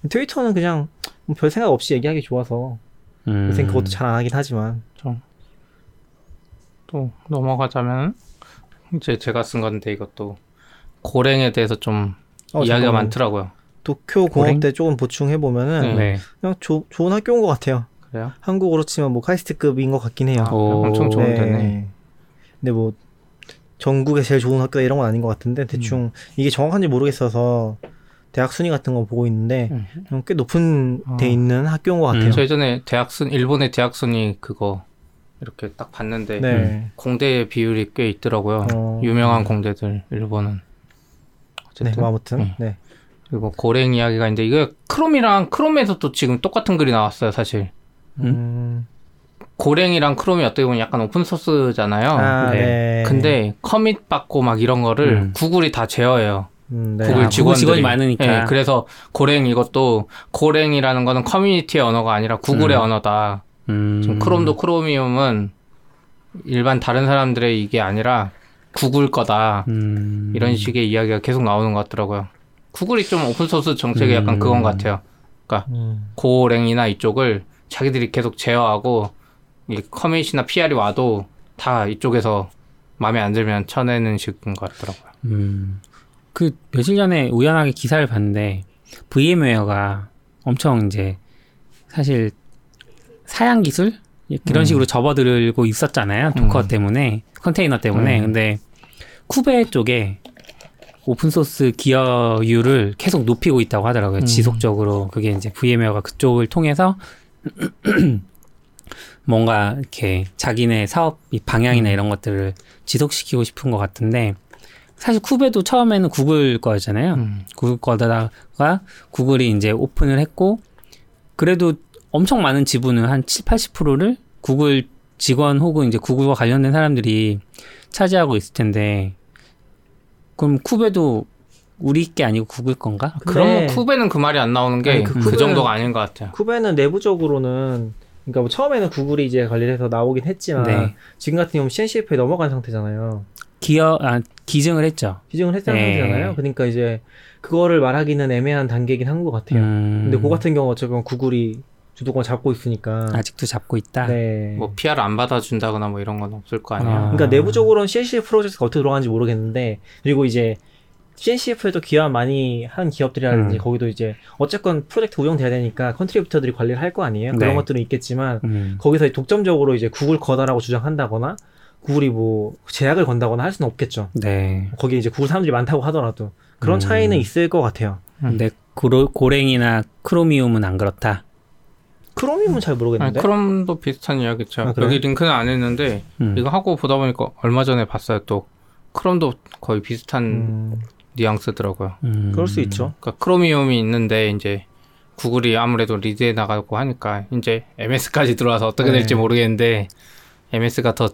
트위터는 그냥 뭐 별 생각 없이 얘기하기 좋아서, 음. 요새 그것도 잘 안 하긴 하지만. 또 넘어가자면 이제 제가 쓴 건데 이것도 고랭에 대해서 좀 어, 이야기가 잠깐만. 많더라고요. 도쿄 고랭? 공업대 조금 보충해 보면은 네. 네. 그냥 조, 좋은 학교인 것 같아요. 그래요? 한국으로 치면 뭐 카이스트급인 것 같긴 해요. 아, 오. 엄청 좋은 데네. 근데 뭐 전국에 제일 좋은 학교다 이런 건 아닌 것 같은데 대충 이게 정확한지 모르겠어서 대학 순위 같은 거 보고 있는데 음. 꽤 높은 어. 데 있는 학교인 것 같아요. 음. 저 예전에 대학 순 일본의 대학 순위 그거 이렇게 딱 봤는데 네. 공대 비율이 꽤 있더라고요. 어. 유명한 공대들 일본은 네, 어쨌든 뭐 아무튼 네. 네. 그리고 Golang 이야기가 있는데 이거 크롬이랑 크롬에서 또 지금 똑같은 글이 나왔어요 사실 음. Golang이랑 크롬이 어떻게 보면 약간 open source잖아요. 아, 네. 네. 근데 commit 받고 막 이런 거를 음. 구글이 다 제어해요. 음, 네. 구글 아, 구글 직원들이 직원이 많으니까. 예, 그래서 고랭 이것도 고랭이라는 거는 커뮤니티의 언어가 아니라 구글의 음. 언어다. 음. 지금 크롬도 크로미움은 일반 다른 사람들의 이게 아니라 구글 거다. 음. 이런 식의 이야기가 계속 나오는 것 같더라고요. 구글이 좀 오픈소스 정책이 약간 음. 그건 것 같아요. 음. 고랭이나 이쪽을 자기들이 계속 제어하고 이 커밋이나 PR이 와도 다 이쪽에서 마음에 안 들면 쳐내는 식인 것 같더라고요. 음. 그 며칠 전에 우연하게 기사를 봤는데 VMware가 엄청 이제 사실 사양 기술 그런 음. 식으로 접어들고 있었잖아요. Docker 음. 때문에 컨테이너 때문에. 음. 근데 Kube 쪽에 open source 기여율을 계속 높이고 있다고 하더라고요. 음. 지속적으로 그게 이제 VMware가 그쪽을 통해서 뭔가 이렇게 자기네 사업 이 방향이나 음. 이런 것들을 지속시키고 싶은 것 같은데 사실 쿠베도 처음에는 구글 거였잖아요. 음. 구글 거다가 구글이 이제 오픈을 했고 그래도 엄청 많은 지분을 한 7, 80%를 구글 직원 혹은 이제 구글과 관련된 사람들이 차지하고 있을 텐데 그럼 쿠베도 우리 게 아니고 구글 건가? 근데 그러면 쿠베는 그 말이 안 나오는 게 아니, 그, 그 정도가 아닌 것 같아요. 쿠베는 내부적으로는 그러니까 뭐 처음에는 구글이 이제 관리를 해서 나오긴 했지만 네. 지금 같은 경우는 CNCF에 넘어간 상태잖아요. 기여 아 기증을 했죠. 기증을 했던 네. 상태잖아요. 그러니까 이제 그거를 말하기는 애매한 단계이긴 한 것 같아요. 음, 근데 그 같은 경우 어쨌건 구글이 주도권 잡고 있으니까. 아직도 잡고 있다. 네. 뭐 PR 안 받아준다거나 뭐 이런 건 없을 거 아니에요. 아. 그러니까 내부적으로는 CNCF 프로젝트가 어떻게 돌아가는지 모르겠는데 그리고 이제 CNCF에도 기여 많이 한 기업들이라든지 음. 거기도 이제 어쨌건 프로젝트 운영돼야 되니까 contributor들이 관리를 할 거 아니에요. 그런 네. 것들은 있겠지만 음, 거기서 독점적으로 이제 구글 거다라고 주장한다거나 구글이 뭐 제약을 건다거나 할 수는 없겠죠. 네. 거기에 이제 구글 사람들이 많다고 하더라도 그런 음. 차이는 있을 것 같아요. 근데 고로, 고랭이나 크로미움은 안 그렇다. 크롬이면 잘 아니, 모르겠는데. 크롬도 비슷한 이야기죠. 아? 여기 링크는 안 했는데 음. 이거 하고 보다 보니까 얼마 전에 봤어요. 또 크롬도 거의 비슷한 음, 뉘앙스더라고요. 음. 그럴 수 있죠. 그러니까 크로미움이 있는데 이제 구글이 아무래도 리드에 나가고 하니까 이제 MS까지 들어와서 어떻게 네. 될지 모르겠는데 MS가 더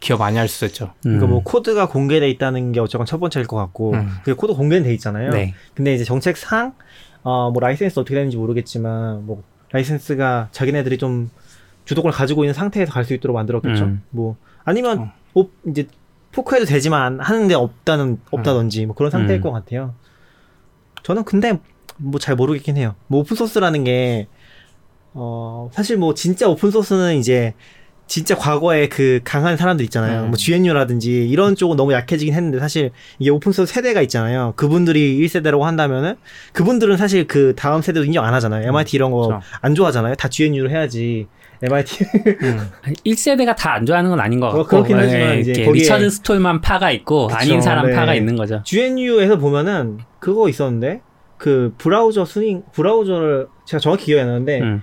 기여 많이 할 수 있죠. 음. 그러니까 뭐 코드가 공개돼 있다는 게 어쨌건 첫 번째일 것 같고, 음. 그 코드 공개는 돼 있잖아요. 네. 근데 이제 정책상 어뭐 라이센스 어떻게 되는지 모르겠지만 뭐 라이센스가 자기네들이 좀 주도권을 가지고 있는 상태에서 갈 수 있도록 만들었겠죠. 음. 뭐 아니면 어. 오- 이제 fork해도 되지만 하는데 없다는 없다든지 뭐 그런 상태일 음. 것 같아요. 저는 근데 뭐 잘 모르겠긴 해요. 뭐 open source라는 게 어, 사실 뭐 진짜 open source는 이제 진짜 과거에 그 강한 사람들 있잖아요. 음. 뭐 GNU라든지 이런 쪽은 너무 약해지긴 했는데 사실 이게 open source 세대가 있잖아요. 그분들이 1세대라고 한다면은 그분들은 사실 그 다음 세대도 인정 안 하잖아요. MIT 이런 거 그렇죠. 안 좋아하잖아요. 다 GNU로 해야지. MIT 음. 1세대가 다 안 좋아하는 건 아닌 것뭐 같고. 그렇긴 하지만 이제 거기에- 리처드 스톨만 파가 있고 그쵸, 아닌 사람 네. 파가 있는 거죠. GNU에서 보면은 그거 있었는데 그 브라우저 스윙 브라우저를 제가 정확히 기억이 안 나는데 음.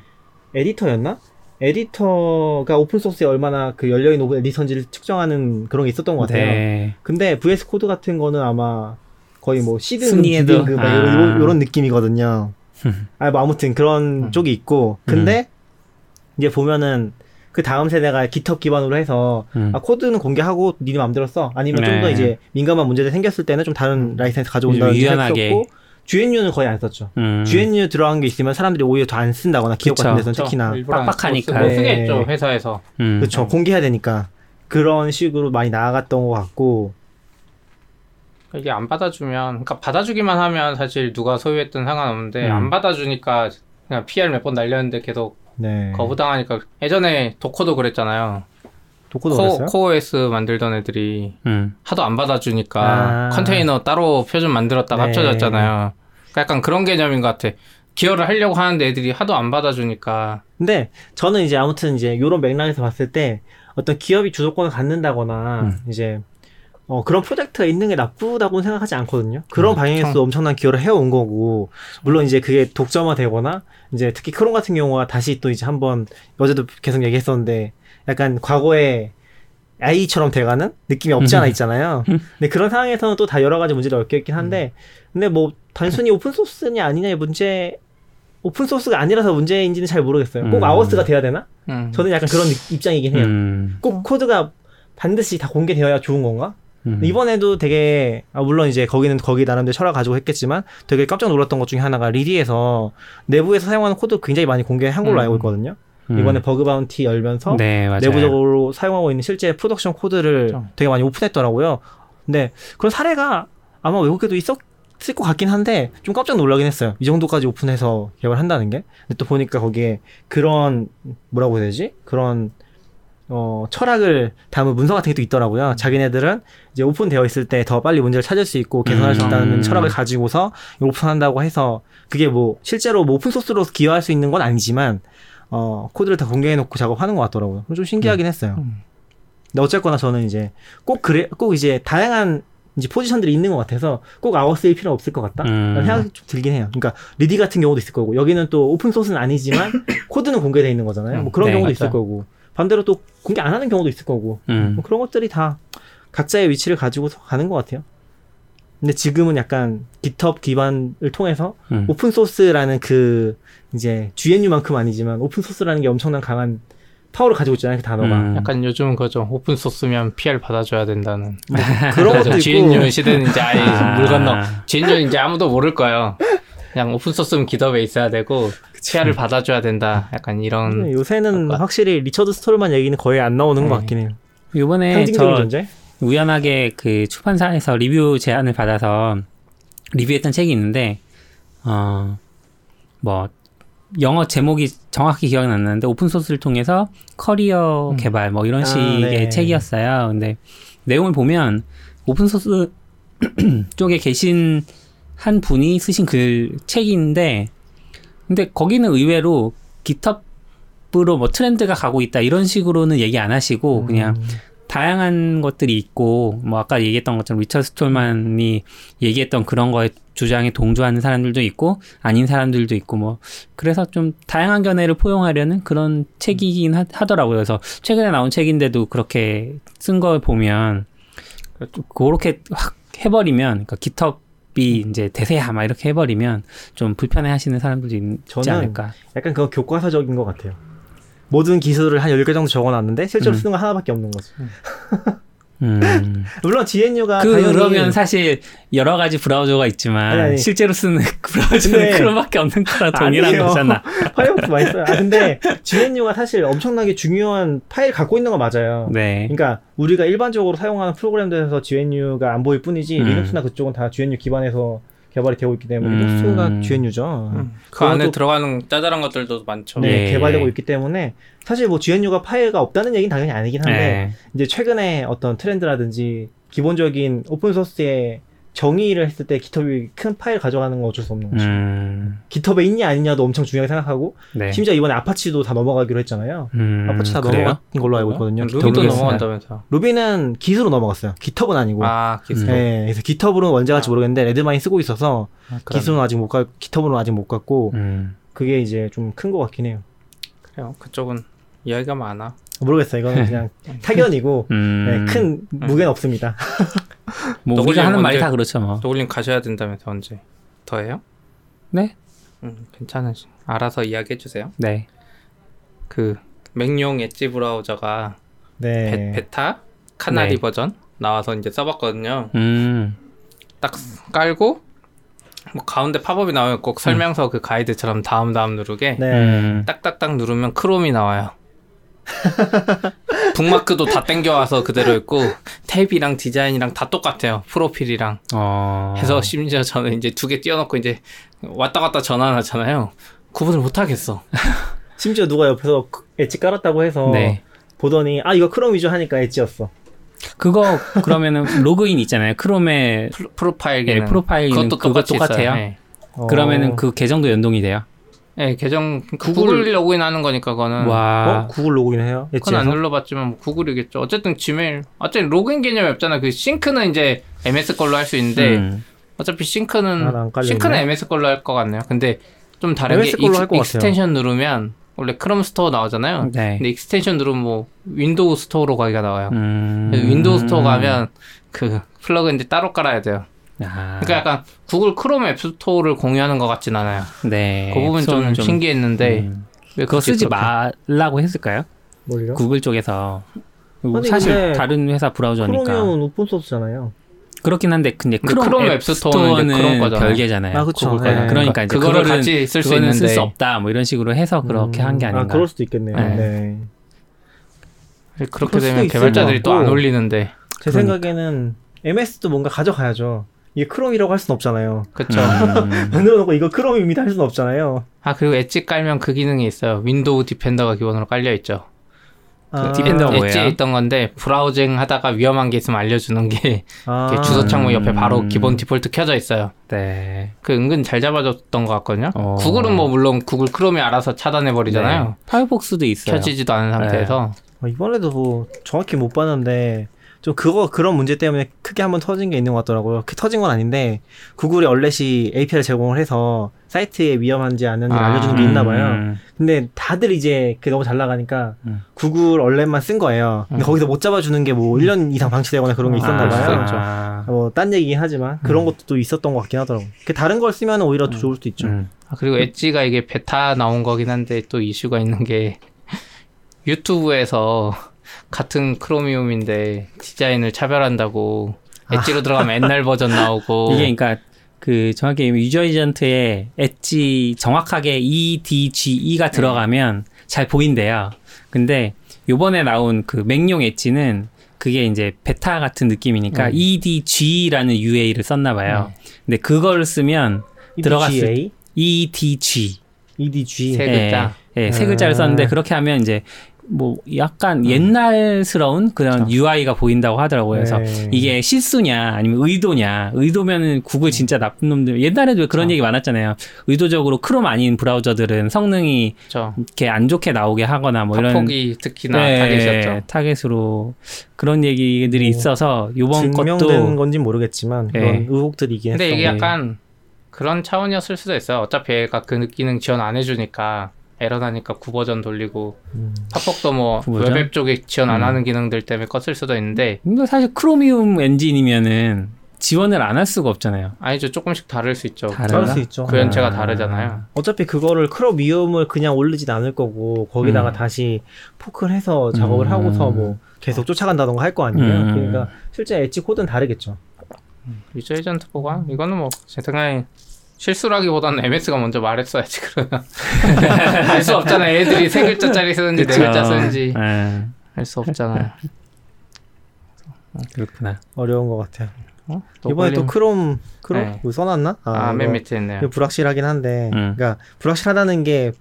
에디터였나? 에디터가 open source에 얼마나 그 열려있는 오픈 에디터인지를 측정하는 그런 게 있었던 것 같아요. 네. 근데 VS Code 같은 거는 아마 거의 뭐 시드 순위에도? 그 아. 이런, 이런 느낌이거든요. 아, 뭐 아무튼 그런 음. 쪽이 있고 근데 이제 보면은 그 다음 세대가 GitHub 기반으로 해서 음. 아 코드는 공개하고 니네 맘대로 써 아니면 좀더 네. 이제 민감한 문제들 생겼을 때는 좀 다른 라이센스 가져온다는 유연하게. 했었고 GNU는 거의 안 썼죠. 음. GNU 들어간 게 있으면 사람들이 오히려 더 안 쓴다거나 기업 그쵸. 같은 데서는 그렇죠. 특히나 빡빡하니까. 네. 쓰겠죠 회사에서. 음. 그렇죠 공개해야 되니까 그런 식으로 많이 나아갔던 것 같고 이게 안 받아주면, 그러니까 받아주기만 하면 사실 누가 소유했든 상관없는데 음. 안 받아주니까 그냥 PR 몇 번 날렸는데 계속 네 거부당하니까 예전에 도커도 그랬잖아요. 도코도 코? 코OS 만들던 애들이 음. 하도 안 받아주니까 아. 컨테이너 따로 표준 만들었다가 네. 합쳐졌잖아요. 그러니까 약간 그런 개념인 것 같아. 기여를 하려고 하는데 애들이 하도 안 받아주니까 근데 저는 이제 아무튼 이제 요런 맥락에서 봤을 때 어떤 기업이 주도권을 갖는다거나 음. 이제 어, 그런 프로젝트가 있는 게 나쁘다고는 생각하지 않거든요. 그런 음, 방향에서 참. 엄청난 기여를 해온 거고, 물론 이제 그게 독점화되거나, 이제 특히 크롬 같은 경우가 다시 또 이제 한번, 어제도 계속 얘기했었는데, 약간 과거에 AI처럼 돼가는 느낌이 없지 않아 있잖아요. 근데 그런 상황에서는 또 다 여러 가지 문제를 얽혀 있긴 한데, 근데 뭐, 단순히 open source냐 아니냐의 문제, open source가 아니라서 문제인지는 잘 모르겠어요. 꼭 음. OSS가 돼야 되나? 음. 저는 약간 그런 느- 입장이긴 해요. 음. 꼭 코드가 반드시 다 공개되어야 좋은 건가? 음. 이번에도 되게 아, 물론 이제 거기는 거기 나름대로 철학 가지고 했겠지만 되게 깜짝 놀랐던 것 중에 하나가 리디에서 내부에서 사용하는 코드 굉장히 많이 공개한 걸로 음. 알고 있거든요. 음. 이번에 bug bounty 열면서 네. 내부적으로 사용하고 있는 실제 production 코드를 그렇죠. 되게 많이 open했더라고요. 근데 그런 사례가 아마 외국에도 있었을 것 같긴 한데 좀 깜짝 놀라긴 했어요. 이 정도까지 오픈해서 개발을 한다는 게. 근데 또 보니까 거기에 그런 뭐라고 해야 되지? 그런 어, 철학을 담은 문서 같은 게 또 있더라고요. 자기네들은 이제 오픈되어 있을 때 더 빨리 문제를 찾을 수 있고 개선할 수 음. 있다는 철학을 가지고서 오픈한다고 해서 그게 뭐 실제로 뭐 오픈 소스로 기여할 수 있는 건 아니지만 어, 코드를 다 공개해놓고 작업하는 것 같더라고요. 좀 신기하긴 했어요. 음. 근데 어쨌거나 저는 이제 꼭 그래, 꼭 이제 다양한 이제 포지션들이 있는 것 같아서 꼭 OSS일 필요 없을 것 같다? 음. 생각이 좀 들긴 해요. 그러니까 리디 같은 경우도 있을 거고 여기는 또 open source는 아니지만 코드는 공개되어 있는 거잖아요. 뭐 그런 네, 경우도 맞아요. 있을 거고 반대로 또 공개 안 하는 경우도 있을 거고 음. 뭐 그런 것들이 다 각자의 위치를 가지고서 가는 것 같아요. 근데 지금은 약간 GitHub 기반을 통해서 음. open source라는 그 이제 GNU만큼 아니지만 open source라는 게 엄청난 강한 파워를 가지고 있잖아요. 그 단어가. 음. 약간 요즘은 그죠 오픈 소스면 PR 받아줘야 된다는 그런 것도 있고 GNU 시대는 이제 아예 아. 물 건너 GNU 이제 아무도 모를 거예요. 그냥 오픈 소스면 기업에 있어야 되고 PR을 받아줘야 된다. 약간 이런 요새는 확실히 리처드 스톨만 얘기는 거의 안 나오는 것 네. 같긴 해요. 이번에 상징적인 저 존재? 우연하게 그 출판사에서 리뷰 제안을 받아서 리뷰했던 책이 있는데 어 뭐 영어 제목이 정확히 기억이 안 나는데 오픈 소스를 통해서 커리어 음. 개발 뭐 이런 아, 식의 네. 책이었어요. 근데 내용을 보면 오픈 소스 쪽에 계신 한 분이 쓰신 글 책인데 근데 거기는 의외로 GitHub으로 뭐 트렌드가 가고 있다 이런 식으로는 얘기 안 하시고 그냥 음. 다양한 것들이 있고 뭐 아까 얘기했던 것처럼 리처드 스톨만이 얘기했던 그런 거에 주장에 동조하는 사람들도 있고 아닌 사람들도 있고 뭐 그래서 좀 다양한 견해를 포용하려는 그런 책이긴 하, 하더라고요. 그래서 최근에 나온 책인데도 그렇게 쓴 걸 보면 그렇게 확 해버리면 그러니까 기텁이 이제 대세야 막 이렇게 해버리면 좀 불편해하시는 사람들도 있지 않을까. 약간 그거 교과서적인 것 같아요. 모든 기술을 한 10개 정도 적어놨는데 실제로 음. 쓰는 거 하나밖에 없는 거죠. 음. 물론 GNU가 그 당연히 그러면 사실 여러 가지 브라우저가 있지만 아니, 아니. 실제로 쓰는 브라우저는 근데- 크롬밖에 없는 거랑 동일한 아니에요. 거잖아. 파이어폭스 많이 써요. 아 근데 GNU가 사실 엄청나게 중요한 파이를 갖고 있는 거 맞아요. 네. 그러니까 우리가 일반적으로 사용하는 프로그램들에서 GNU가 안 보일 뿐이지 음. 리눅스나 그쪽은 다 GNU 기반에서 개발이 되고 있기 때문에 음. 리눅스가 GNU죠. 그 안에 들어가는 짜잘한 것들도 많죠. 네, 예. 개발되고 있기 때문에 사실 뭐 GNU가 파이가 없다는 얘기는 당연히 아니긴 한데 네. 이제 최근에 어떤 트렌드라든지 기본적인 오픈 소스의 정의를 했을 때 GitHub이 큰 파이를 가져가는 건 어쩔 수 없는 거죠. 음. GitHub에 있냐 아니냐도 엄청 중요하게 생각하고 네. 심지어 이번에 아파치도 다 넘어가기로 했잖아요. 음, 아파치 다 그래요? 넘어간 걸로 알고 있거든요. 루비도. 넘어간다면서. 루비는 Git으로 넘어갔어요. GitHub는 아니고. 아, 기술. 음. 네, 그래서 GitHub는 언제 갈지 모르겠는데 Redmine 쓰고 있어서 아. Git은 아직 못 가, GitHub는 아직 못 갔고 음. 그게 이제 좀 큰 것 같긴 해요. 그래요. 그쪽은 이야기가 많아. 모르겠어요. 이거는 그냥 타견이고 음. 네, 큰 무게는 없습니다. 뭐 우리가 하는 말이 다 그렇죠 뭐. 노글님 가셔야 된다면서 언제? 더해요? 네. 음, 괜찮으시. 알아서 이야기해 주세요. 네. 그 맥용 엣지 브라우저가 네. 베, 베타 카나리 네. 버전 나와서 이제 써봤거든요. 음. 딱 깔고 뭐 가운데 팝업이 나오면 꼭 설명서 그 가이드처럼 다음 다음 누르게 네. 음. 딱딱딱 누르면 크롬이 나와요. 북마크도 다 땡겨와서 그대로 있고 탭이랑 디자인이랑 다 똑같아요. 프로필이랑 어. 해서 심지어 저는 이제 두 개 띄워놓고 이제 왔다 갔다 전환하잖아요. 구분을 못 하겠어. 심지어 누가 옆에서 그 엣지 깔았다고 해서 네. 보더니 아 이거 크롬이죠 하니까 엣지였어. 그거 그러면은 로그인 있잖아요. 크롬에 프로- profile 예, 기능 profile 그것도 그거 똑같이 똑같아요? 네. 어. 그러면은 그 계정도 연동이 돼요. 네, 계정 구글 로그인 하는 거니까 그거는 와. 어? 구글 로그인 해요? 그건 안? 눌러봤지만 뭐 구글이겠죠. 어쨌든 지메일 어쨌든 로그인 개념이 없잖아. 그 sync는 이제 MS 걸로 할 수 있는데 음. 어차피 아, sync는 sync는. MS 걸로 할 것 같네요. 근데 좀 다른 게 MS 걸로 할것 extension 누르면 원래 크롬 스토어 나오잖아요. 네. 근데 extension 누르면 뭐 윈도우 스토어로 가기가 나와요. 음. 윈도우 스토어 가면 그 plugin들 따로 깔아야 돼요. 아. 그러니까 약간 구글 크롬 앱 스토어를 공유하는 것 같진 않아요. 네. 그 부분 좀, 좀- 신기했는데 음. 왜 그거 쓰지 그렇게- 말라고 했을까요? 뭘요? 구글 쪽에서 아니, 사실 다른 회사 브라우저니까 크롬이면 오픈 소스잖아요. 그렇긴 한데 근데 근데 크롬, 크롬 앱 앱스토어는. 별개잖아요. 아, 그쵸. 구글 네. 그러니까 이제 그거를 같이 쓸수 그거는 쓸 있는데 수 없다 뭐 이런 식으로 해서 그렇게 한게 음, 아닌가. 아, 그럴 수도 있겠네요. 네. 네. 그렇게 되면 개발자들이 것또안 같고. 올리는데 제 그러니까. 생각에는 MS도 뭔가 가져가야죠. 이게 크롬이라고 할 수는 없잖아요. 그쵸. 음. 만들어 놓고 이거 크롬입니다 할 수는 없잖아요. 아 그리고 엣지 깔면 그 기능이 있어요. Windows Defender가 기본으로 깔려 있죠. 아, Defender 뭐예요? 엣지에 있던 건데 browsing 하다가 위험한 게 있으면 알려주는 게 아, 주소 창문 옆에 바로 음. 기본 디폴트 켜져 있어요. 네. 그 은근 잘 잡아줬던 것 같거든요. 어. 구글은 뭐 물론 구글 크롬이 알아서 차단해 버리잖아요. 네. 파이어폭스도 있어요. 켜지지도 않은 상태에서 아, 이번에도 뭐 정확히 못 봤는데 좀 그거 그런 문제 때문에 크게 한번 터진 게 있는 것 같더라고요. 크 터진 건 아닌데 구글이 얼렛이 API를 제공을 해서 사이트에 위험한지 아닌지 아, 알려주는 게 있나 봐요. 음. 근데 다들 이제 그게 너무 잘 나가니까 음. 구글 얼렛만 쓴 거예요. 근데 음. 거기서 못 잡아주는 게 뭐 1년 이상 방치되거나 그런 게 있었나 아, 봐요. 그렇죠. 아, 뭐, 딴 얘기긴 하지만, 그런 것도 또 있었던 것 같긴 하더라고. 그 다른 걸 쓰면 오히려 더 좋을 수도 있죠. 음. 아, 그리고 엣지가 이게 베타 나온 거긴 한데 또 이슈가 있는 게 유튜브에서 같은 크로미움인데 디자인을 차별한다고 엣지로 들어가면 옛날 버전 나오고 이게 그러니까 그 정확히 유저 에이전트에 엣지 정확하게 EDGE가 들어가면 잘 보인대요. 근데 요번에 나온 그 맥용 엣지는 그게 이제 베타 같은 느낌이니까 음. EDG라는 UA를 썼나 봐요. 근데 그걸 쓰면 들어갔을 EDGA, EDG EDG. 세 글자. 예, 예, 세 아. 글자를 썼는데 그렇게 하면 이제 뭐 약간 옛날스러운 그런 그쵸. UI가 보인다고 하더라고요. 그래서 네. 이게 실수냐 아니면 의도냐 의도면은 구글 진짜 나쁜 놈들 옛날에도 왜 그런 그쵸. 얘기 많았잖아요 의도적으로 크롬 아닌 브라우저들은 성능이 저 이렇게 안 좋게 나오게 하거나 뭐 이런 파폭이 특히나 네, 타겟이었죠. 타겟으로 그런 얘기들이 뭐 있어서 요번 증명된 것도 건지 모르겠지만 네. 그런 의혹들이긴 근데 했어. 이게 네. 약간 그런 차원이었을 수도 있어요. 어차피 얘가 그 기능 지원 안 해주니까 에러 나니까 구버전 돌리고 음. 파폭도 뭐 구버전? 웹앱 쪽에 지원 안 음. 하는 기능들 때문에 껐을 수도 있는데 근데 사실 Chromium 엔진이면은 지원을 안 할 수가 없잖아요. 아니죠 조금씩 다를 수 있죠. 그럴 수 있죠. 구현체가 아. 다르잖아요. 어차피 그거를 Chromium을 그냥 올리진 않을 거고 거기다가 음. 다시 fork를 해서 작업을 음. 하고서 뭐 계속 쫓아간다던가 할 거 아니에요. 음. 그러니까 실제 엣지 코드는 다르겠죠. 유저 에이전트 보관 이거는 뭐 제 생각에 실수라기보다는 MS가 먼저 말했어야지 그러면 알 수 없잖아. 애들이 세 글자짜리 쓰는지 네 그쵸. 글자 쓰는지 예, 알수 없잖아요. 그렇구나. 어려운 것 같아요. 어? 이번에 또 크롬 크롬 네. 이거 써놨나? 아, 맨 이거 밑에 있네요. 불확실하긴 한데, 음. 그러니까 불확실하다는 게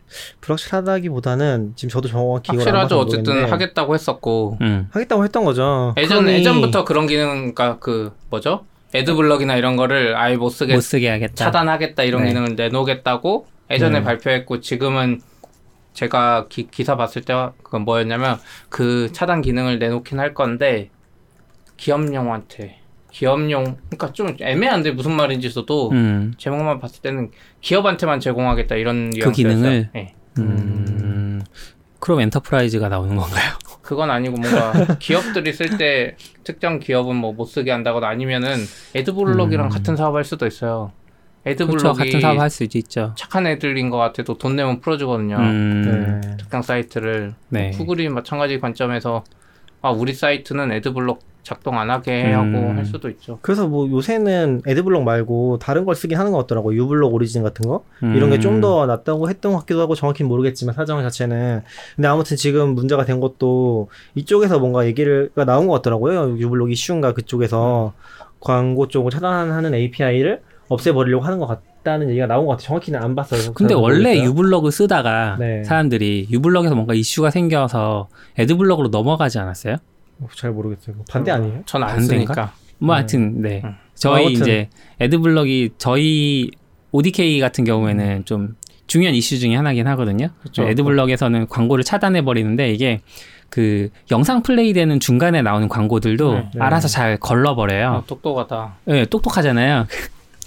불확실하다기보다는 지금 저도 정확히 확실하죠. 어쨌든 하겠다고 했었고 음. 하겠다고 했던 거죠. 예전 크롬이- 예전부터 그런 기능 그러니까 그 뭐죠? 애드블럭이나 이런 거를 아예 못 쓰게 못 쓰게 하겠다. 차단하겠다 이런 네. 기능을 내놓겠다고 예전에 음. 발표했고 지금은 제가 기, 사 봤을 때 그건 뭐였냐면 그 차단 기능을 내놓긴 할 건데 기업용한테 기업용 그러니까 좀 애매한데 무슨 말인지 써도 음. 제목만 봤을 때는 기업한테만 제공하겠다 이런 뉘앙스였어요. 기능을? 네. 음. 크롬 enterprise가 나오는 건가요? 그건 아니고 뭔가 기업들이 쓸 때 특정 기업은 뭐 못 쓰게 한다거나 아니면은 AdBlock이랑 음. 같은 사업 할 수도 있어요. 그렇죠. AdBlock이 같은 사업 할 수 있죠. 착한 애들인 것 같아도 돈 내면 풀어주거든요. 음. 네. 특정 사이트를 네. 구글이 마찬가지 관점에서 아 우리 사이트는 AdBlock 작동 안 하게 하고 음. 할 수도 있죠. 그래서 뭐 요새는 AdBlock 말고 다른 걸 쓰긴 하는 것 같더라고요. uBlock Origin 같은 거 이런 게좀 음. 더 낫다고 했던 것 같기도 하고 정확히는 모르겠지만 사정 자체는 근데 아무튼 지금 문제가 된 것도 이쪽에서 뭔가 얘기가 나온 것 같더라고요. 유블럭 이슈인가 그쪽에서 광고 쪽을 차단하는 API를 없애버리려고 하는 것 같다는 얘기가 나온 것 같아요. 정확히는 안 봤어요. 근데 원래. 유블럭을 쓰다가 네. 사람들이 유블럭에서 뭔가 이슈가 생겨서 애드블럭으로 넘어가지 않았어요? 어, 잘 모르겠어요. 반대 아니에요? 전 안? 쓰니까. 뭐 네. 하여튼 네. 음. 저희 아무튼. 이제 애드블럭이 저희 ODK 같은 경우에는 좀 중요한 이슈 중에 하나긴 하거든요. 그쵸. 애드블럭에서는 광고를 차단해 버리는데 이게 그 영상 플레이되는 중간에 나오는 광고들도 네. 네. 알아서 잘 걸러버려요. 어, 똑똑하다. 예, 똑똑하잖아요.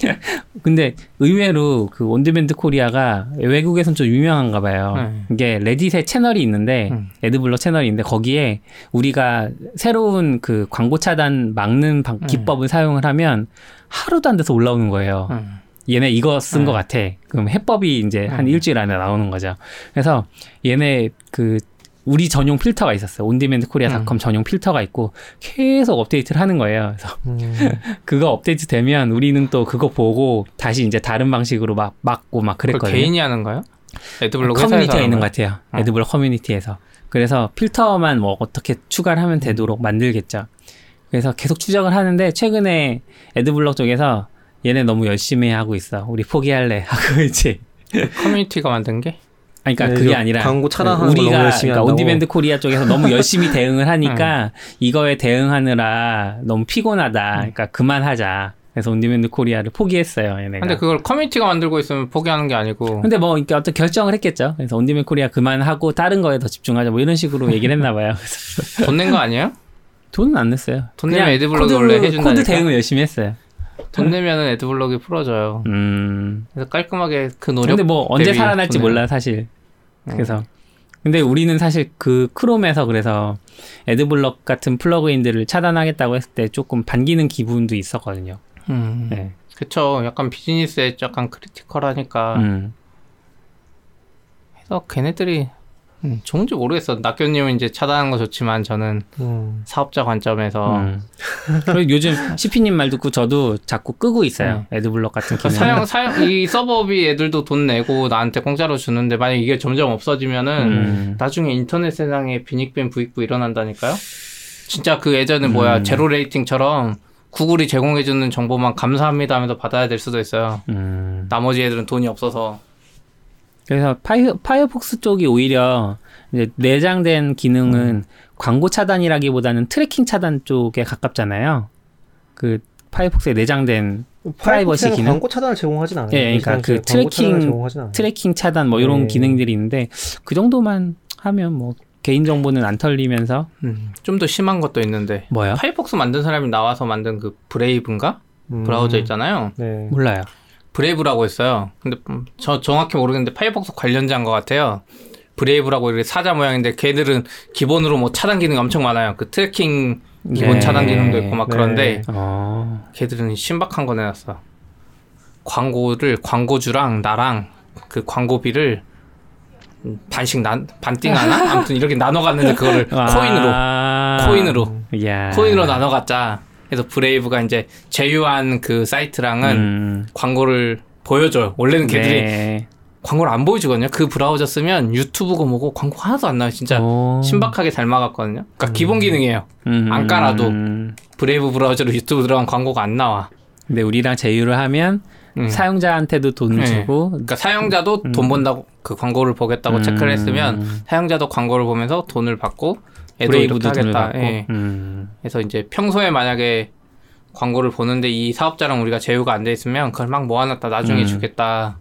근데 의외로 그 온드밴드 코리아가 외국에선 좀 유명한가 봐요. 네. 이게 레딧에 채널이 있는데 음. 애드블럭 채널이 있는데 거기에 우리가 새로운 그 광고 차단 막는 방- 음. 기법을 사용을 하면 하루도 안 돼서 올라오는 거예요. 음. 얘네 이거 쓴 음. 것 같아. 그럼 해법이 이제 한 음. 일주일 안에 나오는 거죠. 그래서 얘네 그 우리 전용 필터가 있었어요. 온디맨드 코리아닷컴 음. 전용 필터가 있고 계속 업데이트를 하는 거예요. 그래서 음, 그거 업데이트 되면 우리는 또 그거 보고 다시 이제 다른 방식으로 막 막고 막 그랬거든요. 개인이 하는 거요? 회사에서 커뮤니티에 있는? 것 같아요. 어. AdBlock 커뮤니티에서. 그래서 필터만 뭐 어떻게 추가를 하면 되도록 만들겠죠. 그래서 계속 추적을 하는데 최근에 AdBlock 쪽에서 얘네 너무 열심히 하고 있어. 우리 포기할래 하고 이제. 커뮤니티가 만든 게? 아니, 그러니까 네, 그게 아니라 광고 차단하는 걸 우리가 그러니까. 온디맨드 코리아 쪽에서 너무 열심히 대응을 하니까 이거에 대응하느라 너무 피곤하다. 그러니까 그만하자. 그래서 온디맨드 코리아를 포기했어요. 얘네가. 근데 그걸 커뮤니티가 만들고 있으면 포기하는 게 아니고 근데 뭐 이렇게 어떤 결정을 했겠죠. 그래서 온디맨드 코리아 그만하고 다른 거에 더 집중하자. 뭐 이런 식으로 얘기를 했나 봐요. 돈 낸 거 아니에요? 돈은 안 냈어요. 돈 내면 코드- 원래 해준다니까. 코드 대응을 열심히 했어요. 돈 내면은 AdBlock이 풀어줘요. 음. 그래서 깔끔하게 그 노력. 근데 뭐 언제 살아날지 돈을- 몰라 사실. 음. 그래서 근데 우리는 사실 그 크롬에서 그래서 AdBlock 같은 플러그인들을 차단하겠다고 했을 때 조금 반기는 기분도 있었거든요. 음. 네. 그쵸. 약간 비즈니스에 약간 critical하니까. 음. 그래서 걔네들이 음, 좋은지 모르겠어. 낙교님은 이제 차단하는 거 좋지만 저는 음. 사업자 관점에서 음. 그리고 요즘 CP님 말 듣고 저도 자꾸 끄고 있어요. 애드블럭 같은 기능. 그 사용 사용 이 서버비 애들도 돈 내고 나한테 공짜로 주는데 만약 이게 점점 없어지면은 음. 나중에 인터넷 세상에 빈익빈 부익부 일어난다니까요. 진짜 그 예전에 뭐야 음. 제로 레이팅처럼 구글이 제공해주는 정보만 감사합니다 하면서 받아야 될 수도 있어요. 음. 나머지 애들은 돈이 없어서 그래서 파이, 파이어폭스 쪽이 오히려 이제 내장된 기능은 음. 광고 차단이라기보다는 tracking 차단 쪽에 가깝잖아요. 그 파이어폭스에 내장된 프라이버시 기능? 광고 차단을 제공하진 않아요. 예, 그러니까 그 tracking-. tracking 차단 뭐 이런 네. 기능들이 있는데 그 정도만 하면 뭐 개인 정보는 안 털리면서 음, 좀더 심한 것도 있는데 뭐요? 파이어폭스 만든 사람이 나와서 만든 그 브레이브인가 음. 브라우저 있잖아요. 네. 몰라요. 브레이브라고 있어요. 근데 음, 저 정확히 모르겠는데 파이어폭스 관련자인 것 같아요. 브레이브라고 이렇게 사자 모양인데 걔들은 기본으로 뭐 차단 기능이 엄청 많아요. 그 tracking 기본 네. 차단 기능도 있고 막 네. 그런데 어. 걔들은 신박한 거 내놨어. 광고를 광고주랑 나랑 그 광고비를 음, 반씩 난 반띵 하나? 아무튼 이렇게 나눠 갖는데 그거를 코인으로 아. 코인으로 야. 코인으로 나눠 갖자. 그래서 브레이브가 이제 제휴한 그 사이트랑은 음. 광고를 보여줘요. 원래는 걔들이 네. 광고를 안 보여주거든요. 그 브라우저 쓰면 유튜브고 뭐고 광고 하나도 안 나와요. 진짜 오. 신박하게 잘 막았거든요. 그러니까 기본 기능이에요. 음. 안 깔아도. 음. 브레이브 브라우저로 유튜브 들어가면 광고가 안 나와. 근데 우리랑 제휴를 하면 음. 사용자한테도 돈을 네. 주고 그러니까 사용자도 돈 번다고 그 광고를 보겠다고 음. 체크를 했으면 사용자도 광고를 보면서 돈을 받고 브레이브도 돈을 하겠다. 받고. 예. 음. 그래서 이제 평소에 만약에 광고를 보는데 이 사업자랑 우리가 제휴가 안 돼 있으면 그걸 막 모아놨다 나중에 음. 주겠다.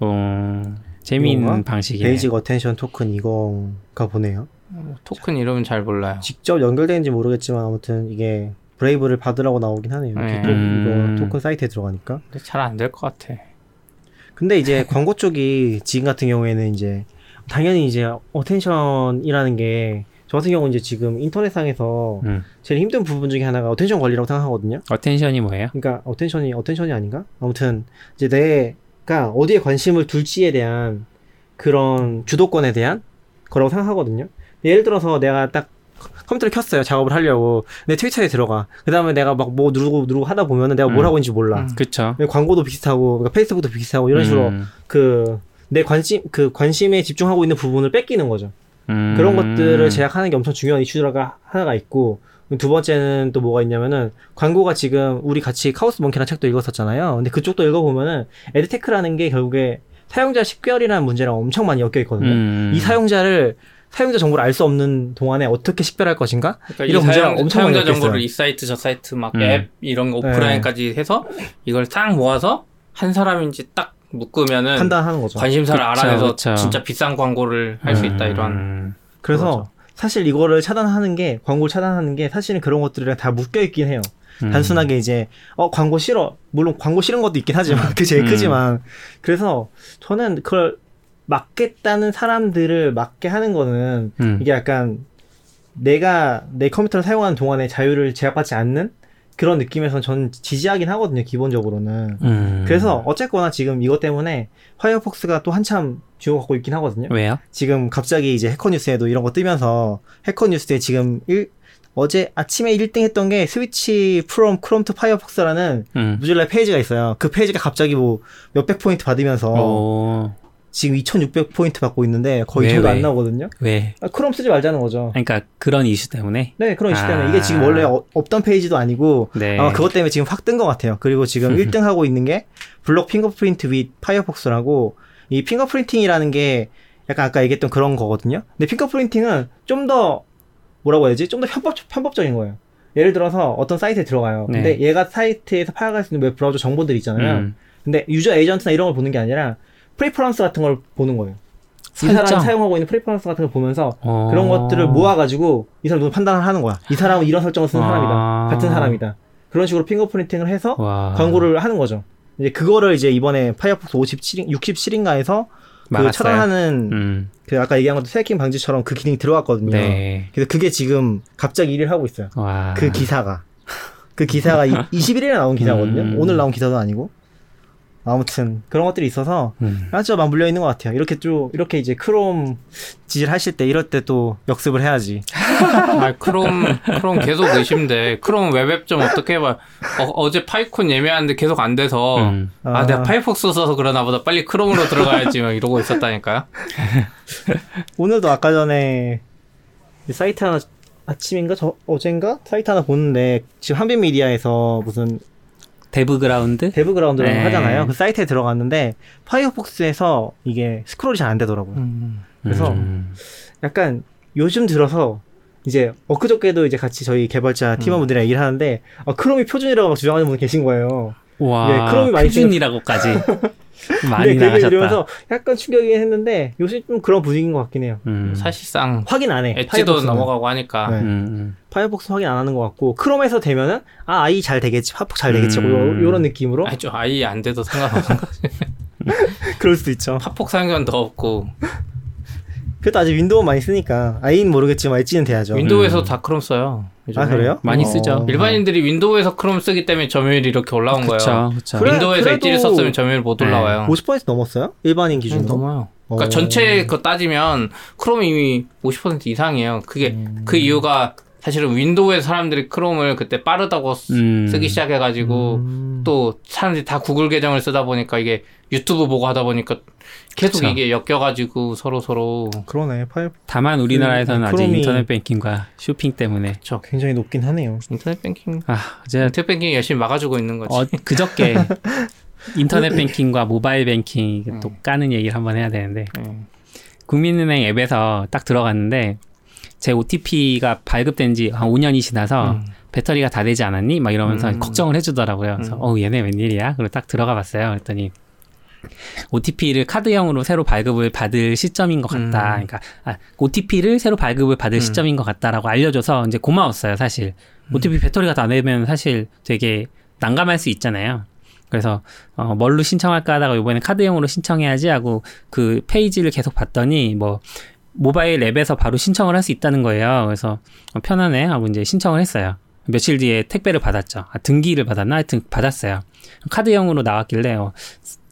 어. 재미있는? 방식이네. Basic Attention Token 이건가 보네요. 토큰 이름은 잘 몰라요. 직접 연결되는지 모르겠지만 아무튼 이게 브레이브를 받으라고 나오긴 하네요. 네. 또 음. 이거 토큰 사이트에 들어가니까. 근데 잘 안 될 것 같아. 근데 이제 광고 쪽이 지금 같은 경우에는 이제 당연히 이제 attention이라는 게 저 같은 경우는 이제 지금 인터넷상에서 음. 제일 힘든 부분 중에 하나가 attention 관리라고 생각하거든요. attention이 뭐예요? 그러니까 attention이 attention이 아닌가? 아무튼 이제 내가 어디에 관심을 둘지에 대한 그런 주도권에 대한 거라고 생각하거든요. 예를 들어서 내가 딱 컴퓨터를 켰어요. 작업을 하려고. 내 트위터에 들어가. 그 다음에 내가 막 뭐 누르고 누르고 하다 보면은 내가 뭘 음. 하고 있는지 몰라. 음. 그쵸. 광고도 비슷하고, 그러니까 페이스북도 비슷하고 이런 식으로 음. 그 내 관심 그 관심에 집중하고 있는 부분을 뺏기는 거죠. 음. 그런 것들을 제약하는 게 엄청 중요한 이슈가 하나가 있고 두 번째는 또 뭐가 있냐면은 광고가 지금 우리 같이 Chaos Monkey라는 책도 읽었었잖아요. 근데 그쪽도 읽어보면은 ad tech라는 게 결국에 사용자 식별이라는 문제랑 엄청 많이 엮여 있거든요. 음. 이 사용자를 사용자 정보를 알 수 없는 동안에 어떻게 식별할 것인가? 그러니까 이런 이 문제가 사용, 엄청 많이 사용자 정보를 있어요. 이 사이트 저 사이트 막 음. 앱 이런 거 오프라인까지 해서 이걸 딱 모아서 한 사람인지 딱 묶으면은 판단하는 거죠. 관심사를 그쵸, 알아내서 그쵸. 진짜 비싼 광고를 할 수 있다 이런. 음. 그래서 그렇죠. 사실 이거를 차단하는 게 광고를 차단하는 게 사실은 그런 것들이랑 다 묶여 있긴 해요. 음. 단순하게 이제 어 광고 싫어 물론 광고 싫은 것도 있긴 하지만 그게 제일 음. 크지만 그래서 저는 그걸 막겠다는 사람들을 막게 하는 거는 음. 이게 약간 내가 내 컴퓨터를 사용하는 동안에 자유를 제약받지 않는 그런 느낌에서 저는 지지하긴 하거든요 기본적으로는 음. 그래서 어쨌거나 지금 이것 때문에 파이어폭스가 또 한참 주목 받고 있긴 하거든요 왜요? 지금 갑자기 이제 해커뉴스에도 이런 거 뜨면서 해커뉴스에 지금 일, 어제 아침에 1등 했던 게 Switch from Chrome to Firefox라는 음. 모질라 페이지가 있어요. 그 페이지가 갑자기 뭐 몇백 포인트 받으면서 오. 지금 2,600 포인트 받고 있는데 거의 왜, 저도 왜? 안 나오거든요. 왜? 아, 크롬 쓰지 말자는 거죠. 그러니까 그런 이슈 때문에. 네, 그런 이슈 때문에 아. 이게 지금 원래 어- 없던 페이지도 아니고 네. 아마 그것 때문에 지금 확 뜬 것 같아요. 그리고 지금 1등 하고 있는 게 Block fingerprint with Firefox라고 이 fingerprinting이라는 게 약간 아까 얘기했던 그런 거거든요. 근데 fingerprinting은 좀 더 뭐라고 해야지? 좀 더 편법, 편법적인 거예요. 예를 들어서 어떤 사이트에 들어가요. 네. 근데 얘가 사이트에서 파악할 수 있는 웹 브라우저 정보들 있잖아요. 음. 근데 user agent나 이런 걸 보는 게 아니라 preference 같은 걸 보는 거예요. 이 사람이. 사용하고 있는 preference 같은 걸 보면서 어. 그런 것들을 모아가지고 이 사람 누구 판단을 하는 거야. 이 사람은 이런 설정을 쓰는 아. 사람이다. 같은 사람이다. 그런 식으로 fingerprinting을 해서 와. 광고를 하는 거죠. 이제 그거를 이제 이번에 파이어폭스 57, 67인가에서 그. 차단하는 음. 그 아까 얘기한 것도 tracking 방지처럼 그 기능이 들어갔거든요. 네. 그래서 그게 지금 갑자기 1등을 하고 있어요. 와. 그 기사가. 그 기사가 이, 21일에 나온 기사거든요. 음. 오늘 나온 기사도 아니고. 아무튼 그런 것들이 있어서 음. 아주 막 물려 있는 것 같아요. 이렇게 쭉 이렇게 이제 크롬 지질 하실 때 이럴 때 또 역습을 해야지. 아, 크롬, 크롬 계속 의심돼. 크롬 web app 좀 어떻게 해봐. 어, 제 파이콘 예매하는데 계속 안 돼서. 음. 아, 아. 내가 파이폭스 써서 그러나 보다. 빨리 크롬으로 들어가야지. 막 이러고 있었다니까요. 오늘도 아까 전에 이 사이트 하나 아침인가 저 어젠가 사이트 하나 보는데 지금 한빛 미디어에서 무슨 데브 그라운드? 데브그라운드라고 네. 하잖아요. 그 사이트에 들어갔는데 파이어폭스에서 이게 스크롤이 잘 안 되더라고요. 음. 그래서 음. 약간 요즘 들어서 이제 엊그저께도 이제 같이 저희 개발자 팀원분들이랑 얘기를 하는데 아, 크롬이 표준이라고 주장하는 분 계신 거예요. 와, 네, 크롬이 많이 표준이라고까지 많이 근데 그 얘기 나가셨다. 들으면서 약간 충격이긴 했는데 요새 좀 그런 분위기인 것 같긴 해요. 음. 사실상 확인 안 해. 엣지도. 넘어가고 하니까 네. 음, 음. 파이어폭스 확인 안 하는 것 같고 크롬에서 되면은 아 아이 잘 되겠지, 파이어폭스 잘 되겠지, 뭐 음. 요, 요런 느낌으로 아니 좀 아예 안 돼도 상관없는 거. 그럴 수도 있죠. 파폭 상관도 없고 그래도 아직 Windows 많이 쓰니까 IE는 모르겠지만 엣지는 돼야죠. 윈도우에서 다 크롬 써요. 요즘에. 아 그래요? 많이 어. 쓰죠. 일반인들이 Windows에서 Chrome 쓰기 때문에 점유율이 이렇게 올라온 거예요. 그쵸, 그쵸. 그래, Windows에서 Edge를 썼으면 점유율 못 네. 올라와요. 50% 넘었어요? 일반인 음, 기준으로. 넘어요. 그러니까 어. 전체 거 따지면 Chrome이 이미 50% 이상이에요. 그게 음. 그 이유가 사실은 Windows에 사람들이 Chrome을 그때 빠르다고 쓰- 음. 쓰기 시작해가지고 음. 또 사람들이 다 구글 계정을 쓰다 보니까 이게 유튜브 보고 하다 보니까 계속 그쵸. 이게 엮여가지고 서로 서로 그러네. Fire 다만 우리나라에서는 그 아직 Chrome이- 인터넷 뱅킹과 쇼핑 때문에 굉장히 높긴 하네요. 인터넷 뱅킹 아 이제 인터넷 뱅킹 열심히 막아주고 있는 거지. 어, 그저께 인터넷 뱅킹과 모바일 뱅킹 음. 또 까는 얘기를 한번 해야 되는데 네. 국민은행 앱에서 딱 들어갔는데 제 OTP가 발급된 지 한 5년이 지나서 음. 배터리가 다 되지 않았니? 막 이러면서 음. 걱정을 해주더라고요. 그래서 음. 어 얘네 웬일이야? 그리고 딱 들어가 봤어요. 그랬더니 OTP를 카드형으로 새로 발급을 받을 시점인 것 같다. 음. 그러니까 아, OTP를 새로 발급을 받을 음. 시점인 것 같다라고 알려줘서 이제 고마웠어요. 사실 OTP 배터리가 다 되면 사실 되게 난감할 수 있잖아요. 그래서 어, 뭘로 신청할까 하다가 이번에 카드형으로 신청해야지 하고 그 페이지를 계속 봤더니 뭐 모바일 앱에서 바로 신청을 할 수 있다는 거예요. 그래서 어, 편하네 하고 이제 신청을 했어요. 며칠 뒤에 택배를 받았죠. 아, 등기를 받았나? 하여튼 받았어요. 카드형으로 나왔길래 어,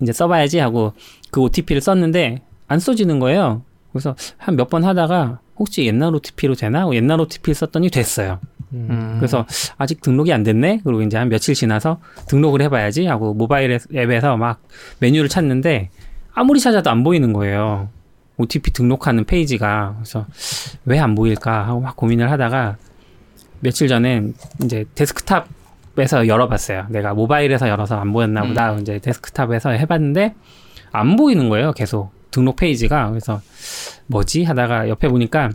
이제 써봐야지 하고 그 OTP를 썼는데 안 써지는 거예요. 그래서 한 몇 번 하다가 혹시 옛날 OTP로 되나? 하고 옛날 OTP를 썼더니 됐어요. 음. 그래서 아직 등록이 안 됐네? 그리고 이제 한 며칠 지나서 등록을 해봐야지 하고 모바일 앱- 앱에서 막 메뉴를 찾는데 아무리 찾아도 안 보이는 거예요. OTP 등록하는 페이지가. 그래서 왜 안 보일까 하고 막 고민을 하다가 며칠 전에 이제 데스크탑에서 열어봤어요. 내가 모바일에서 열어서 안 보였나 보다. 이제 데스크탑에서 해봤는데 안 보이는 거예요. 계속 등록 페이지가. 그래서 뭐지? 하다가 옆에 보니까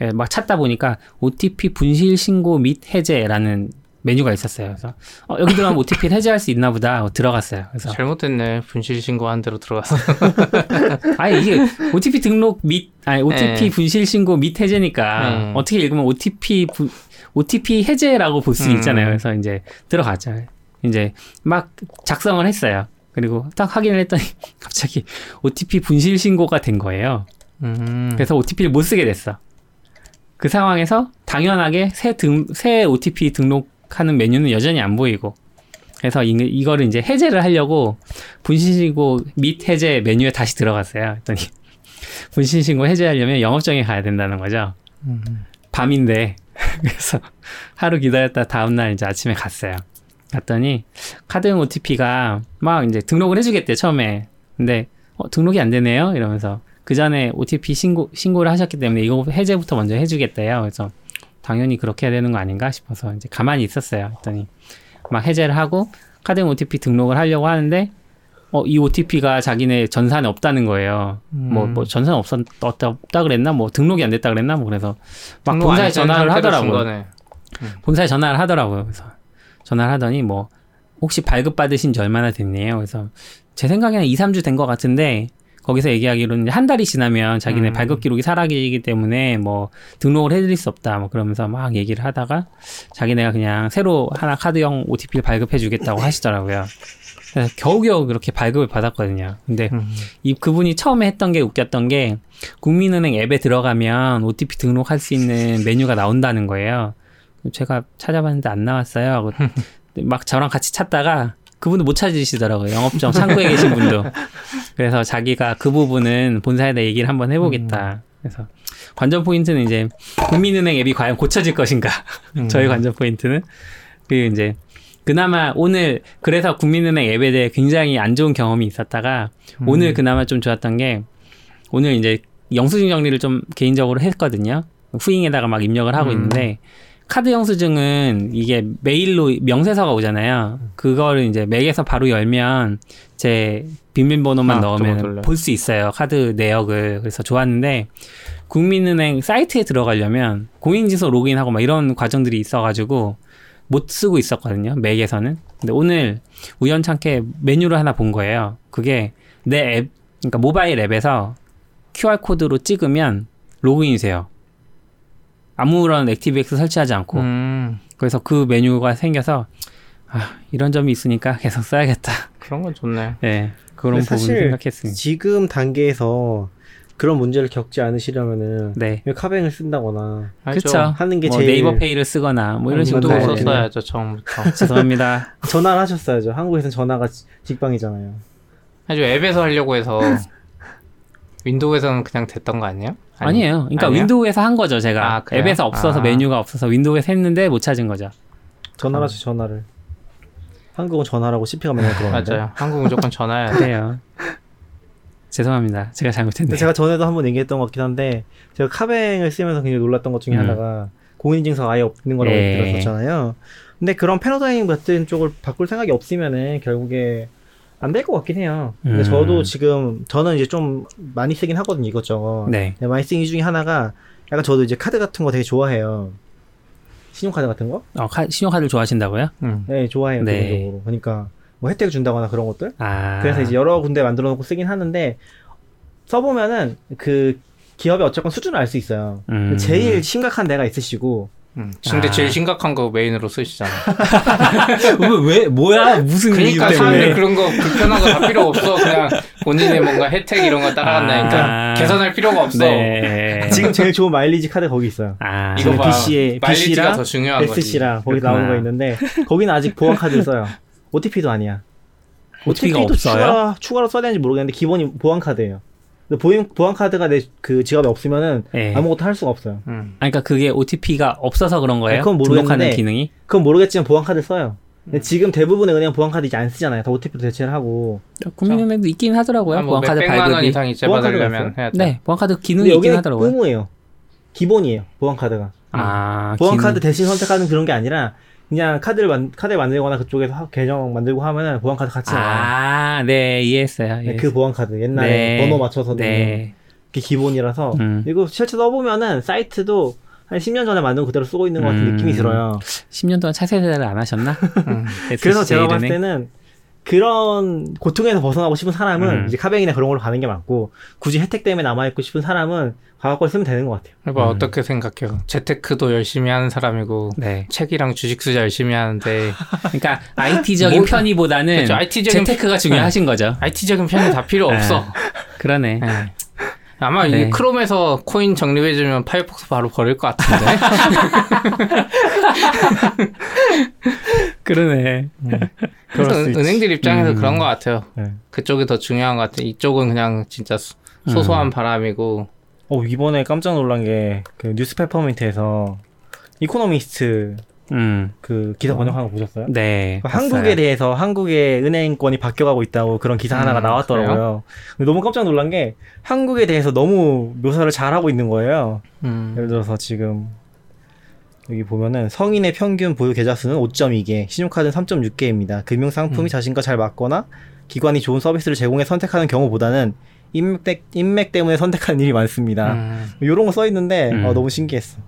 예, 막 찾다 보니까 OTP 분실 신고 및 해제라는 메뉴가 있었어요. 그래서 어, 여기 들어가면 OTP를 해제할 수 있나 보다 하고 들어갔어요. 그래서 잘못됐네. 분실 신고한 대로 들어갔어. 아니 이게 OTP 등록 및 아니 OTP 네. 분실 신고 및 해제니까 음. 어떻게 읽으면 OTP 부, OTP 해제라고 볼수 음. 있잖아요. 그래서 이제 들어갔죠. 이제 막 작성을 했어요. 그리고 딱 확인을 했더니 갑자기 OTP 분실 신고가 된 거예요. 음. 그래서 OTP를 못 쓰게 됐어. 그 상황에서 당연하게 새 등, 새 OTP 등록 하는 메뉴는 여전히 안 보이고. 그래서 이, 이거를 이제 해제를 하려고 분신신고 및 해제 메뉴에 다시 들어갔어요. 했더니 분신신고 해제하려면 영업정에 가야 된다는 거죠. 음. 밤인데 그래서 하루 기다렸다 다음날 이제 아침에 갔어요. 갔더니 카드용 OTP가 막 이제 등록을 해주겠대 처음에. 근데 어, 등록이 안 되네요 이러면서 그 전에 OTP 신고 신고를 하셨기 때문에 이거 해제부터 먼저 해주겠대요. 그래서 당연히 그렇게 해야 되는 거 아닌가 싶어서 이제 가만히 있었어요. 했더니 막 해제를 하고 카드용 OTP 등록을 하려고 하는데 어, 이 OTP가 자기네 전산에 없다는 거예요. 뭐, 음. 뭐, 전산 없었, 없다, 없다 그랬나? 뭐, 등록이 안 됐다 그랬나? 뭐, 그래서 막 본사에 전화를 하더라고요. 거네. 본사에 전화를 하더라고요. 그래서 전화를 하더니 뭐 혹시 발급 받으신 지 얼마나 됐네요. 그래서 제 생각에는 2, 3주 된 것 같은데 거기서 얘기하기로는 한 달이 지나면 자기네 음. 발급 기록이 사라지기 때문에 뭐 등록을 해드릴 수 없다. 뭐 그러면서 막 얘기를 하다가 자기네가 그냥 새로 하나 카드형 OTP를 발급해주겠다고 하시더라고요. 그래서 겨우겨우 그렇게 발급을 받았거든요. 근데 음. 이 그분이 처음에 했던 게 웃겼던 게 국민은행 앱에 들어가면 OTP 등록할 수 있는 메뉴가 나온다는 거예요. 제가 찾아봤는데 안 나왔어요. 막 저랑 같이 찾다가 그분도 못 찾으시더라고요. 영업점 창구에 계신 분도. 그래서 자기가 그 부분은 본사에다 얘기를 한번 해보겠다. 그래서 관전 포인트는 이제 국민은행 앱이 과연 고쳐질 것인가. 음. 저희 관전 포인트는 그리고 이제 그나마 오늘 그래서 국민은행 앱에 대해 굉장히 안 좋은 경험이 있었다가 음. 오늘 그나마 좀 좋았던 게 오늘 이제 영수증 정리를 좀 개인적으로 했거든요. 후잉에다가 막 입력을 하고 음. 있는데 카드 영수증은 이게 메일로 명세서가 오잖아요. 그거를 이제 Mac에서 바로 열면 제 비밀번호만 아, 넣으면. 볼 수 있어요. 카드 내역을. 그래서 좋았는데 국민은행 사이트에 들어가려면 공인인증서 로그인하고 막 이런 과정들이 있어가지고 못 쓰고 있었거든요. Mac에서는. 근데 오늘 우연찮게 메뉴를 하나 본 거예요. 그게 내 앱, 그러니까 모바일 앱에서 QR 코드로 찍으면 로그인이 돼요. 아무런 액티브엑스 설치하지 않고. 음, 그래서 그 메뉴가 생겨서 아, 이런 점이 있으니까 계속 써야겠다. 그런 건 좋네. 네. 그런 근데 부분 사실 생각했습니다. 지금 단계에서 그런 문제를 겪지 않으시려면은 네. 카뱅을 쓴다거나 그쵸. 하는 게 뭐 제일 네이버 페이를 쓰거나 뭐 이런 음, 식으로 돼요. 썼어야죠 처음부터. 죄송합니다. 전화를 하셨어야죠. 한국에서는 전화가 지- 직방이잖아요. 아주 앱에서 하려고 해서 Windows에서는 그냥 됐던 거 아니에요? 아니, 아니에요. 그러니까 아니야? Windows에서 한 거죠, 제가. 아, 그래요? 앱에서 없어서 아. 메뉴가 없어서 Windows에서 했는데 못 찾은 거죠. 전화를 하죠. 전화를. 한국은 전화라고 CP가 맨날 그러는데. 맞아요. 한국 무조건 전화해야 돼. 그래요. 죄송합니다. 제가 잘못했네요. 제가 전에도 한번 얘기했던 것 같긴 한데 제가 카뱅을 쓰면서 굉장히 놀랐던 것 중에 음. 하나가 공인인증서 아예 없는 거라고 네. 들었었잖아요. 근데 그런 패러다임 같은 쪽을 바꿀 생각이 없으면은 결국에 안 될 것 같긴 해요. 근데 음. 저도 지금 저는 이제 좀 많이 쓰긴 하거든요 이것저것. 네. 네, 많이 쓰는 이유 중에 하나가 약간 저도 이제 카드 같은 거 되게 좋아해요. 신용카드 같은 거? 어, 카, 신용카드를 좋아하신다고요? 음. 네, 좋아해요 네. 기본적으로. 그러니까 뭐 혜택 준다거나 그런 것들. 아. 그래서 이제 여러 군데 만들어 놓고 쓰긴 하는데 써보면은 그 기업의 어쨌건 수준을 알 수 있어요. 음. 제일 심각한 데가 있으시고 음. 근데 아. 제일 심각한 거 메인으로 쓰시잖아. 왜, 왜 뭐야? 무슨 그러니까 이유 사람들? 그런 거 불편한 거 다 필요 없어. 그냥 본인의 뭔가 혜택 이런 거 따라간다니까 아. 계산할 필요가 없어. 네. 지금 제일 좋은 마일리지 카드 거기 있어요. 아. 이거 봐. BC에 마일리지가 BC랑 더 중요한 거지. SC랑 거기 그렇구나. 나오는 거 있는데 거기는 아직 보안 카드 써요. OTP도 아니야. OTP가 OTP도 없어요? 추가, 추가로 써야 되는지 모르겠는데 기본이 보안 카드예요. 근데 보안, 보안 카드가 내 그 지갑에 없으면은 네. 아무것도 할 수가 없어요. 음. 아, 그러니까 그게 OTP가 없어서 그런 거예요? 아니, 그건 모르겠는데 기능이? 그건 모르겠지만 보안 카드 써요. 음. 근데 지금 대부분의 은행 보안 카드 이제 안 쓰잖아요. 다 OTP로 대체를 하고. 국민은행도 있긴 하더라고요. 뭐 보안 카드 몇백만 원 발급이. 이상 이체 받으려면 해야 돼. 네, 보안 카드 근데 기능이 있긴 여기는 하더라고요. 의무예요. 기본이에요. 보안 카드가. 아, 보안 기능. 카드 대신 선택하는 그런 게 아니라 그냥 카드를 만, 카드를 만들거나 그쪽에서 하- 계정 만들고 하면은 보안 카드 같이 나와요. 아, 네, 이해했어요. 네, 이해했어요. 그 보안 카드 옛날에 네. 번호 맞춰서 네. 게 기본이라서 음. 그리고 실제 써보면은 사이트도 한 10년 전에 만든 거 그대로 쓰고 있는 것 같은 음. 느낌이 들어요. 10년 동안 차세대를 안 하셨나? 음. 그래서 제가 봤을? 때는 그런 고통에서 벗어나고 싶은 사람은 음. 이제 카뱅이나 그런 걸로 가는 게 맞고 굳이 혜택 때문에 남아있고 싶은 사람은 과거걸 쓰면 되는 것 같아요. 해봐 음. 어떻게 생각해요? 재테크도 열심히 하는 사람이고 네. 책이랑 주식 투자 열심히 하는데 그러니까 IT적인 뭐- 편의보다는 그렇죠. IT적인 재테크가 중요하신 거죠. IT적인 편이 다 필요 없어. 그러네. 네. 아마 네. 이 Chrome에서 코인 적립해주면 Firefox 바로 버릴 것 같은데. 그러네. 그래서 수 은- 있지. 은행들 입장에서 음. 그런 것 같아요. 네. 그쪽이 더 중요한 것 같아요. 이쪽은 그냥 진짜 소- 소소한 바람이고. 어, 이번에 깜짝 놀란 게 그 뉴스 페퍼민트에서 이코노미스트 음. 그 기사 번역한 거 보셨어요? 네. 그 한국에 대해서 한국의 은행권이 바뀌어가고 있다고 그런 기사 하나가 음, 나왔더라고요. 근데 너무 깜짝 놀란 게 한국에 대해서 너무 묘사를 잘하고 있는 거예요. 음. 예를 들어서 지금 여기 보면은 성인의 평균 보유 계좌 수는 5.2개, 신용카드는 3.6개입니다. 금융 상품이 음. 자신과 잘 맞거나 기관이 좋은 서비스를 제공해 선택하는 경우보다는 인맥, 때- 인맥 때문에 선택하는 일이 많습니다. 음. 이런 거 써 있는데 음. 어, 너무 신기했어.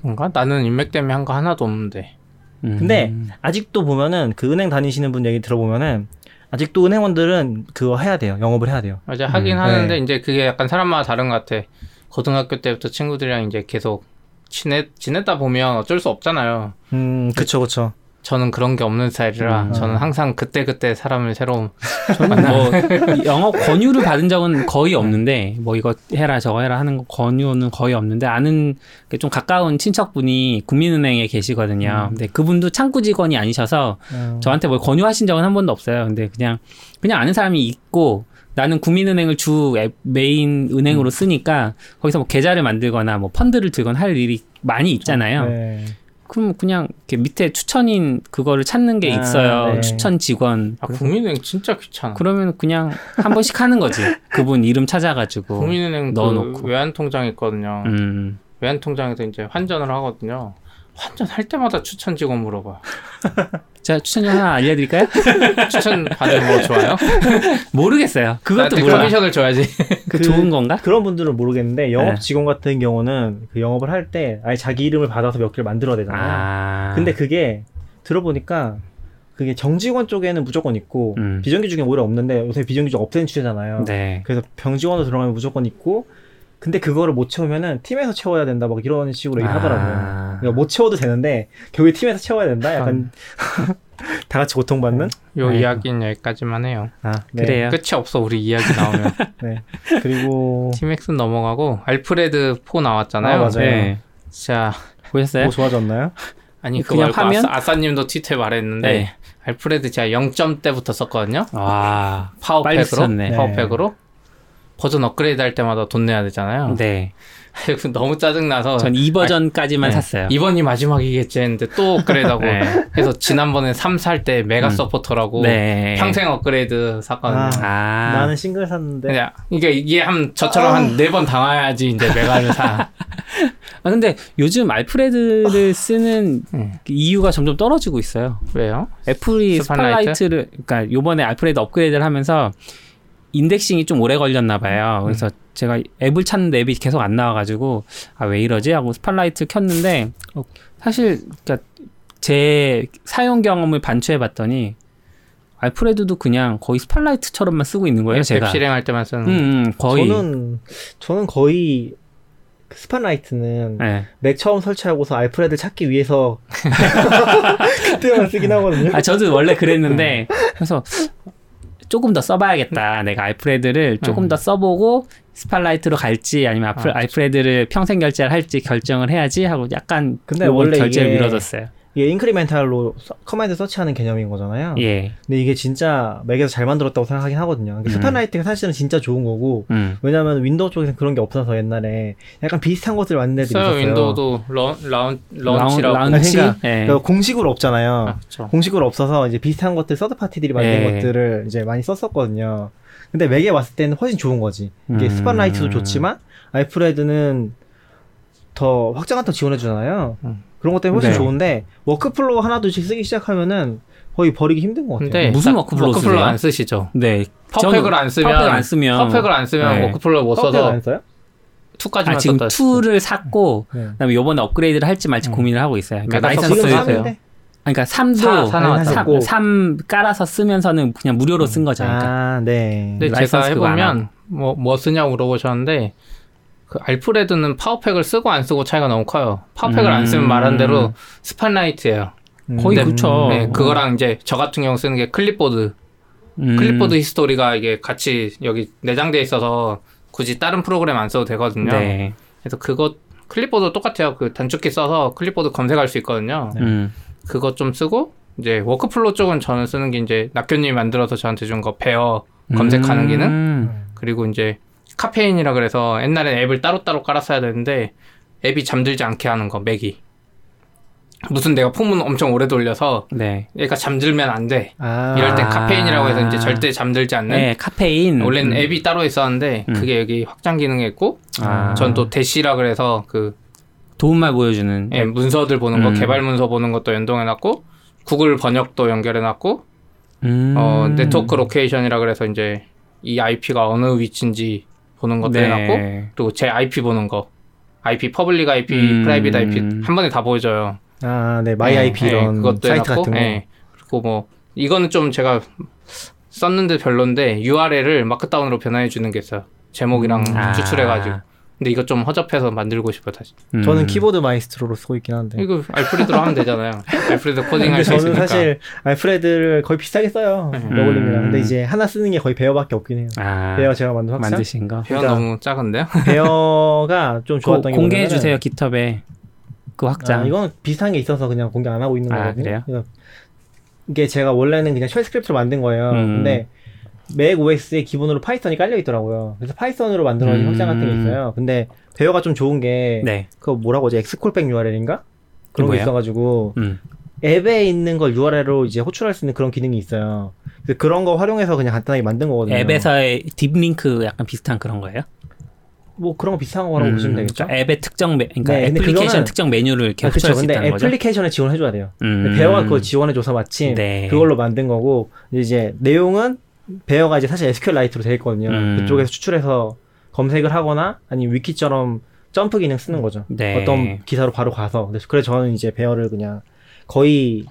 뭔가 나는 인맥 때문에 한 거 하나도 없는데. 음. 근데 아직도 보면은 그 은행 다니시는 분 얘기 들어보면은 아직도 은행원들은 그거 해야 돼요. 영업을 해야 돼요. 맞아 하긴 음, 하는데 네. 이제 그게 약간 사람마다 다른 것 같아. 고등학교 때부터 친구들이랑 이제 계속 지냈 지냈다 보면 어쩔 수 없잖아요. 음, 그쵸, 그쵸. 저는 그런 게 없는 스타일이라 음. 저는 항상 그때 그때 사람을 새로 저는 뭐 영업 권유를 받은 적은 거의 없는데 뭐 이거 해라 저거 해라 하는 거 권유는 거의 없는데 아는 그좀 가까운 친척분이 국민은행에 계시거든요. 근데 그분도 창구 직원이 아니셔서 음. 저한테 뭘 권유하신 적은 한 번도 없어요. 근데 그냥 그냥 아는 사람이 있고 나는 국민은행을 주 앱- 메인 은행으로 쓰니까 거기서 뭐 계좌를 만들거나 뭐 펀드를 들거나 할 일이 많이 있잖아요. 네. 그럼 그냥 이렇게 밑에 추천인 그거를 찾는 게 아, 있어요. 네. 추천 직원. 아, 국민은행 진짜 귀찮아. 그러면 그냥 한 번씩 하는 거지. 그분 이름 찾아가지고. 국민은행 넣어놓고. 그 외환 통장 있거든요. 음. 외환 통장에서 이제 환전을 하거든요. 완전 할 때마다 추천 직원 물어봐. 자 추천 좀 하나 알려드릴까요? 추천 받으면 뭐 좋아요? 모르겠어요. 그것도 몰라. 커미션을 줘야지. 그 좋은 건가? 그런 분들은 모르겠는데 영업 네. 직원 같은 경우는 그 영업을 할 때 아예 자기 이름을 받아서 몇 개를 만들어야 되잖아요. 아. 근데 그게 들어보니까 그게 정직원 쪽에는 무조건 있고 음. 비정규직은 오히려 없는데 요새 비정규직 없애는 추세잖아요. 네. 그래서 병직원으로 들어가면 무조건 있고 근데 그거를 못 채우면은 팀에서 채워야 된다 막 이런 식으로 얘기하더라고요. 아. 그러니까 못 채워도 되는데 결국에 팀에서 채워야 된다. 약간 다 같이 고통받는. 요 아이고. 이야기는 여기까지만 해요. 아 네. 그래요. 끝이 없어 우리 이야기 나오면. 네. 그리고 팀엑스 넘어가고 Alfred 4 나왔잖아요. 아, 맞아요. 네. 자 보셨어요? 뭐 좋아졌나요? 아니 그냥 말고 화면? 아싸, 아싸 님도 트위터에 말했는데 네. Alfred 제가 0점대부터 썼거든요. 와. 빨리 파워팩으로 썼네. 네. Powerpack으로 버전 업그레이드 할 때마다 돈 내야 되잖아요. 네. 너무 짜증 나서 전 2버전까지만 네. 샀어요. 이번이 마지막이겠지 했는데 또 업그레이드하고 네. 그래서 지난번에 3 살 때 메가 음. Supporter라고 네. 평생 업그레이드 샀거든요. 아. 아. 나는 싱글 샀는데 그냥 이게 이게 한 저처럼 한네 번 당해야지 이제 Mega를 사. 아 근데 요즘 Alfred를 쓰는 음. 이유가 점점 떨어지고 있어요. 왜요? Apple이 Spotlight? Spotlight를 그러니까 요번에 Alfred 업그레이드를 하면서 indexing이 좀 오래 걸렸나 봐요. 그래서 제가 앱을 찾는데 앱이 계속 안 나와가지고 아 왜 이러지 하고 Spotlight 켰는데 어, 사실 그러니까 제 사용 경험을 반추해 봤더니 Alfred도 그냥 거의 Spotlight처럼만 쓰고 있는 거예요. 앱 제가 실행할 때만 쓰는. 음, 음, 거의 저는 저는 거의 그 Spotlight는 네. Mac 처음 설치하고서 Alfred 찾기 위해서 그때만 쓰긴 하거든요. 아 저도 원래 그랬는데 그래서 조금 더 써봐야겠다. 내가 Alfred를 조금 음. 더 써보고 Spotlight로 갈지 아니면 Alf, 아, Alfred를 평생 결제를 할지 결정을 해야지 하고 약간 근데 원래 결제를 이게 미뤄뒀어요. 이게 incremental로 서- command search하는 개념인 거잖아요. 예. 근데 이게 진짜 Mac에서 잘 만들었다고 생각하긴 하거든요. 그러니까 음. Spotlight가 사실은 진짜 좋은 거고 음. 왜냐면 Windows 쪽에서는 그런 게 없어서 옛날에 약간 비슷한 것들 만든 써요 있었어요. 윈도우도 런, 라운, Launchy라고. Launchy? 그러니까 예. 그러니까 공식으로 없잖아요. 아, 그쵸. 공식으로 없어서 이제 비슷한 것들 서드 파티들이 만든 예. 것들을 이제 많이 썼었거든요. 근데 맥에 왔을 때는 훨씬 좋은 거지. 이게 음. Spotlight도 좋지만 Alfred는 더 확장한 더 지원해 주잖아요. 음. 그런 것 때문에 훨씬 네. 좋은데 workflow 하나둘씩 쓰기 시작하면은 거의 버리기 힘든 것 같아요. 근데 무슨 딱 workflow workflow 쓰세요? 안 쓰시죠? 네. Powerpack을 안 쓰면 Powerpack을 안 쓰면 Powerpack을 안 쓰면 네. workflow 못 써서 안 써요? 2까지만 아, 지금 썼다. 했어요. 2를 샀고 네. 그다음에 요번에 업그레이드를 할지 말지 음. 고민을 하고 있어요. 그러니까 메가 라이선스. 3인데? 그러니까 3도 사- 사 나왔죠. 3, 3 깔아서 쓰면서는 그냥 무료로 쓴 거죠. 그러니까. 아, 네. 근데 제가 라이선스 그거 안 해보면 뭐, 뭐 쓰냐고 물어보셨는데 그 Alfred는 Powerpack을 쓰고 안 쓰고 차이가 너무 커요. Powerpack을 안 쓰면 음. 말한 대로 Spotlight예요. 음. 거의 네. 그쵸. 네, 그거랑 이제 저 같은 경우 쓰는 게 클립보드. 음. 클립보드 history가 이게 같이 여기 내장돼 있어서 굳이 다른 프로그램 안 써도 되거든요. 네. 그래서 그거 클립보드 똑같아요. 그 단축키 써서 클립보드 검색할 수 있거든요. 음. 그거 좀 쓰고 이제 workflow 쪽은 저는 쓰는 게 이제 낙교님이 만들어서 저한테 준 거 Bear 검색하는 음. 기능 그리고 이제 Caffeine이라 그래서 옛날엔 앱을 따로따로 깔았어야 되는데 앱이 잠들지 않게 하는 거 맥이 무슨 내가 폼은 엄청 오래 돌려서 네. 얘가 잠들면 안 돼. 아. 이럴 땐 아. Caffeine이라고 해서 이제 절대 잠들지 않는. 네, 카페인. 원래는 음. 앱이 따로 있었는데 음. 그게 여기 확장 기능에 있고 아. 전 또 Dash라 그래서 그 도움말 보여주는. 예, 문서들 보는 거 음. 개발 문서 보는 것도 연동해 놨고 구글 번역도 연결해 놨고 음. 어 network location이라 그래서 이제 이 IP가 어느 위치인지 보는 것도 네. 해놨고 그리고 제 IP 보는 거 IP public IP, 음. private IP 한 번에 다 보여줘요. 아, 네. my 예, IP 예, 이런 그것도 사이트 해놨고, 같은 거. 예. 그리고 뭐 이거는 좀 제가 썼는데 별론데 URL을 Markdown으로 변환해 주는 게 있어요. 제목이랑 아. 추출해가지고. 근데 이거 좀 허접해서 만들고 싶어요 다시. 음. 저는 Keyboard Maestro로 쓰고 있긴 한데. 이거 Alfred로 하면 되잖아요. Alfred 코딩 근데 할 수 저는 있으니까. 사실 Alfred를 거의 비슷하게 써요. 음. 러블링이랑. 근데 이제 하나 쓰는 게 거의 Bear밖에 없긴 해요. 아, Bear 제가 만든 확장. 만드신 거. 표현 그러니까 너무 작은데요? Bear가 좀 고, 좋았던 게 공개해 주세요 GitHub에 그 확장. 아, 이건 비슷한 게 있어서 그냥 공개 안 하고 있는 아, 거거든요. 그래요? 이게 제가 원래는 그냥 shell script로 만든 거예요. 음. 근데 macOS에 기본으로 Python이 깔려 있더라고요. 그래서 Python으로 만들어진 음. 확장 같은 게 있어요. 근데 Bear가 좀 좋은 게 네. 그거 뭐라고 하지? x-callback-url인가? 그런 게? 있어가지고 음. 앱에 있는 걸 URL로 이제 호출할 수 있는 그런 기능이 있어요. 그래서 그런 거 활용해서 그냥 간단하게 만든 거거든요. 앱에서의 deep link 약간 비슷한 그런 거예요? 뭐 그런 거 비슷한 거라고 음, 보시면 되겠죠. 그러니까 앱의 특정 메, 그러니까 네, 애플리케이션 그거는- 특정 메뉴를 이렇게 아, 그렇죠. 수 근데. 애플리케이션에 지원해 줘야 돼요. 음. Bear가 그걸 지원해 줘서 마침 네. 그걸로 만든 거고 이제 내용은 Bear가 이제 사실 SQLite로 되어 있거든요. 음. 그쪽에서 추출해서 검색을 하거나 아니면 위키처럼 점프 기능 쓰는 거죠. 네. 어떤 기사로 바로 가서. 그래서 저는 이제 Bear를 그냥 거의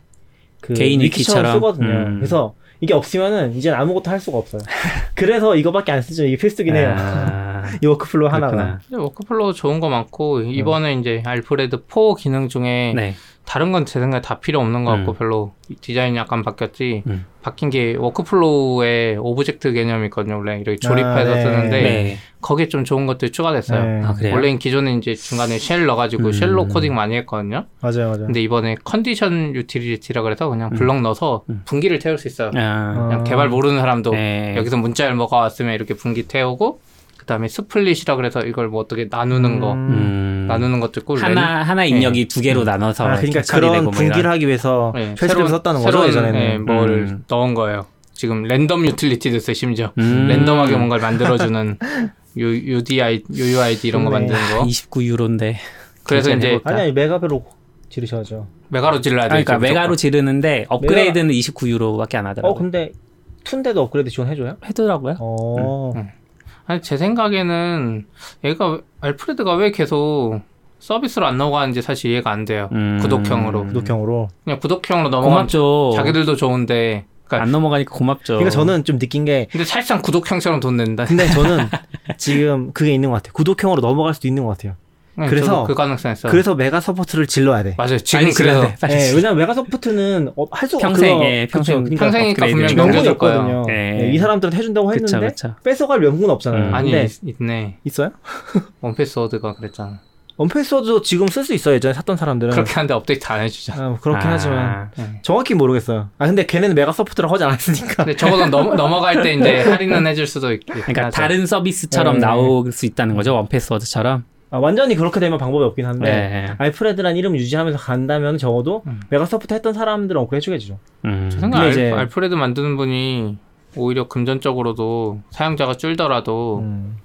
그 개인 위키처럼 위키처럼? 쓰거든요. 음. 그래서 이게 없으면은 이제는 아무것도 할 수가 없어요. 그래서 이거밖에 안 쓰죠. 이게 필수긴 해요. 아, 이 workflow 하나가. 그렇구나. workflow 좋은 거 많고 이번에 이제 Alfred 4 기능 중에 네. 다른 건 제 생각에 다 필요 없는 것 같고 음. 별로 디자인이 약간 바뀌었지 음. 바뀐 게 workflow에 object 개념이 있거든요 원래 이렇게 조립해서 아, 네. 쓰는데 네. 거기에 좀 좋은 것들이 추가됐어요 네. 아, 그래요? 원래는 기존에 이제 중간에 shell 넣어가지고 음. shell로 코딩 많이 했거든요 맞아요, 맞아요. 근데 이번에 condition utility라 그래서 그냥 블럭 넣어서 음. 분기를 태울 수 있어요 아, 그냥 어. 개발 모르는 사람도 네. 여기서 문자열 뭐가 왔으면 이렇게 분기 태우고 그다음에 split이라 그래서 이걸 뭐 어떻게 나누는 거 음. 나누는 것도 있고 렌- 하나 하나 입력이 두 개로 나눠서 아, 그러니까 그런 뭐 분기를. 하기 위해서 네, shell script을 썼다는 거죠, 새로운, 예전에는. 예, 뭐를 음. 넣은 거예요. 지금 random utility도 있어요, 심지어. 음. 랜덤하게 뭔가를 만들어주는 U, UDI, UUID 이런 거. 만드는 거. 29유로인데. 그래서 이제 아니, 아니, 메가베로 지르셔야죠. 메가로 질러야 돼. 그러니까 메가로 지르는데 업그레이드는 29유로밖에 안 어, 하더라고요. 근데 툰데도 업그레이드 지원해줘요? 해더라고요. 어. 음. 아니, 제 생각에는 얘가, Alfred가 왜 계속 서비스로 안 넘어가는지 사실 이해가 안 돼요. 음. 구독형으로. 구독형으로. 그냥 구독형으로 넘어가면 고맙죠. 자기들도 좋은데. 그러니까 안 넘어가니까 고맙죠. 그러니까 저는 좀 느낀 게 근데 사실상 구독형처럼 돈 낸다. 근데 저는 지금 그게 있는 것 같아요. 구독형으로 넘어갈 수도 있는 것 같아요. 네, 그래서- 그 가능성 있어. 그래서 Mega Support를 질러야 돼. 맞아요. 지금 질러야 그래서 네. 왜냐면 Mega Support는 어, 할 수가 평생, 그거- 예, 평생- 그쵸. 평생이니까. 분명히 명분이. 없거든요. 예. 네, 이 사람들은 해준다고 그쵸, 했는데 그쵸. 뺏어갈 명분 없잖아요. 음. 아니 있- 있네. 있어요? 1Password가 그랬잖아. 원패스워드도 지금 쓸 수 있어요. 예전에 샀던 사람들은. 그렇게 하는데 업데이트 안 해주잖아. 아, 그렇긴 아. 하지만 네. 정확히 모르겠어요. 아 근데 걔네는 Mega Support라고 하지 않았으니까. 근데 적어도 넘, 넘어갈 때 이제 할인은 해줄 수도 있, 있긴 그러니까 하죠. 다른 서비스처럼 네. 나올 수 있다는 거죠. 1Password처럼. 아, 완전히 그렇게 되면 방법이 없긴 한데 네. Alfred란 이름 유지하면서 간다면 적어도 음. Mega Support 했던 사람들은 업그레이드 해주겠죠. 음. 제 생각 알, 이제- Alfred 만드는 분이 오히려 금전적으로도 사용자가 줄더라도 음.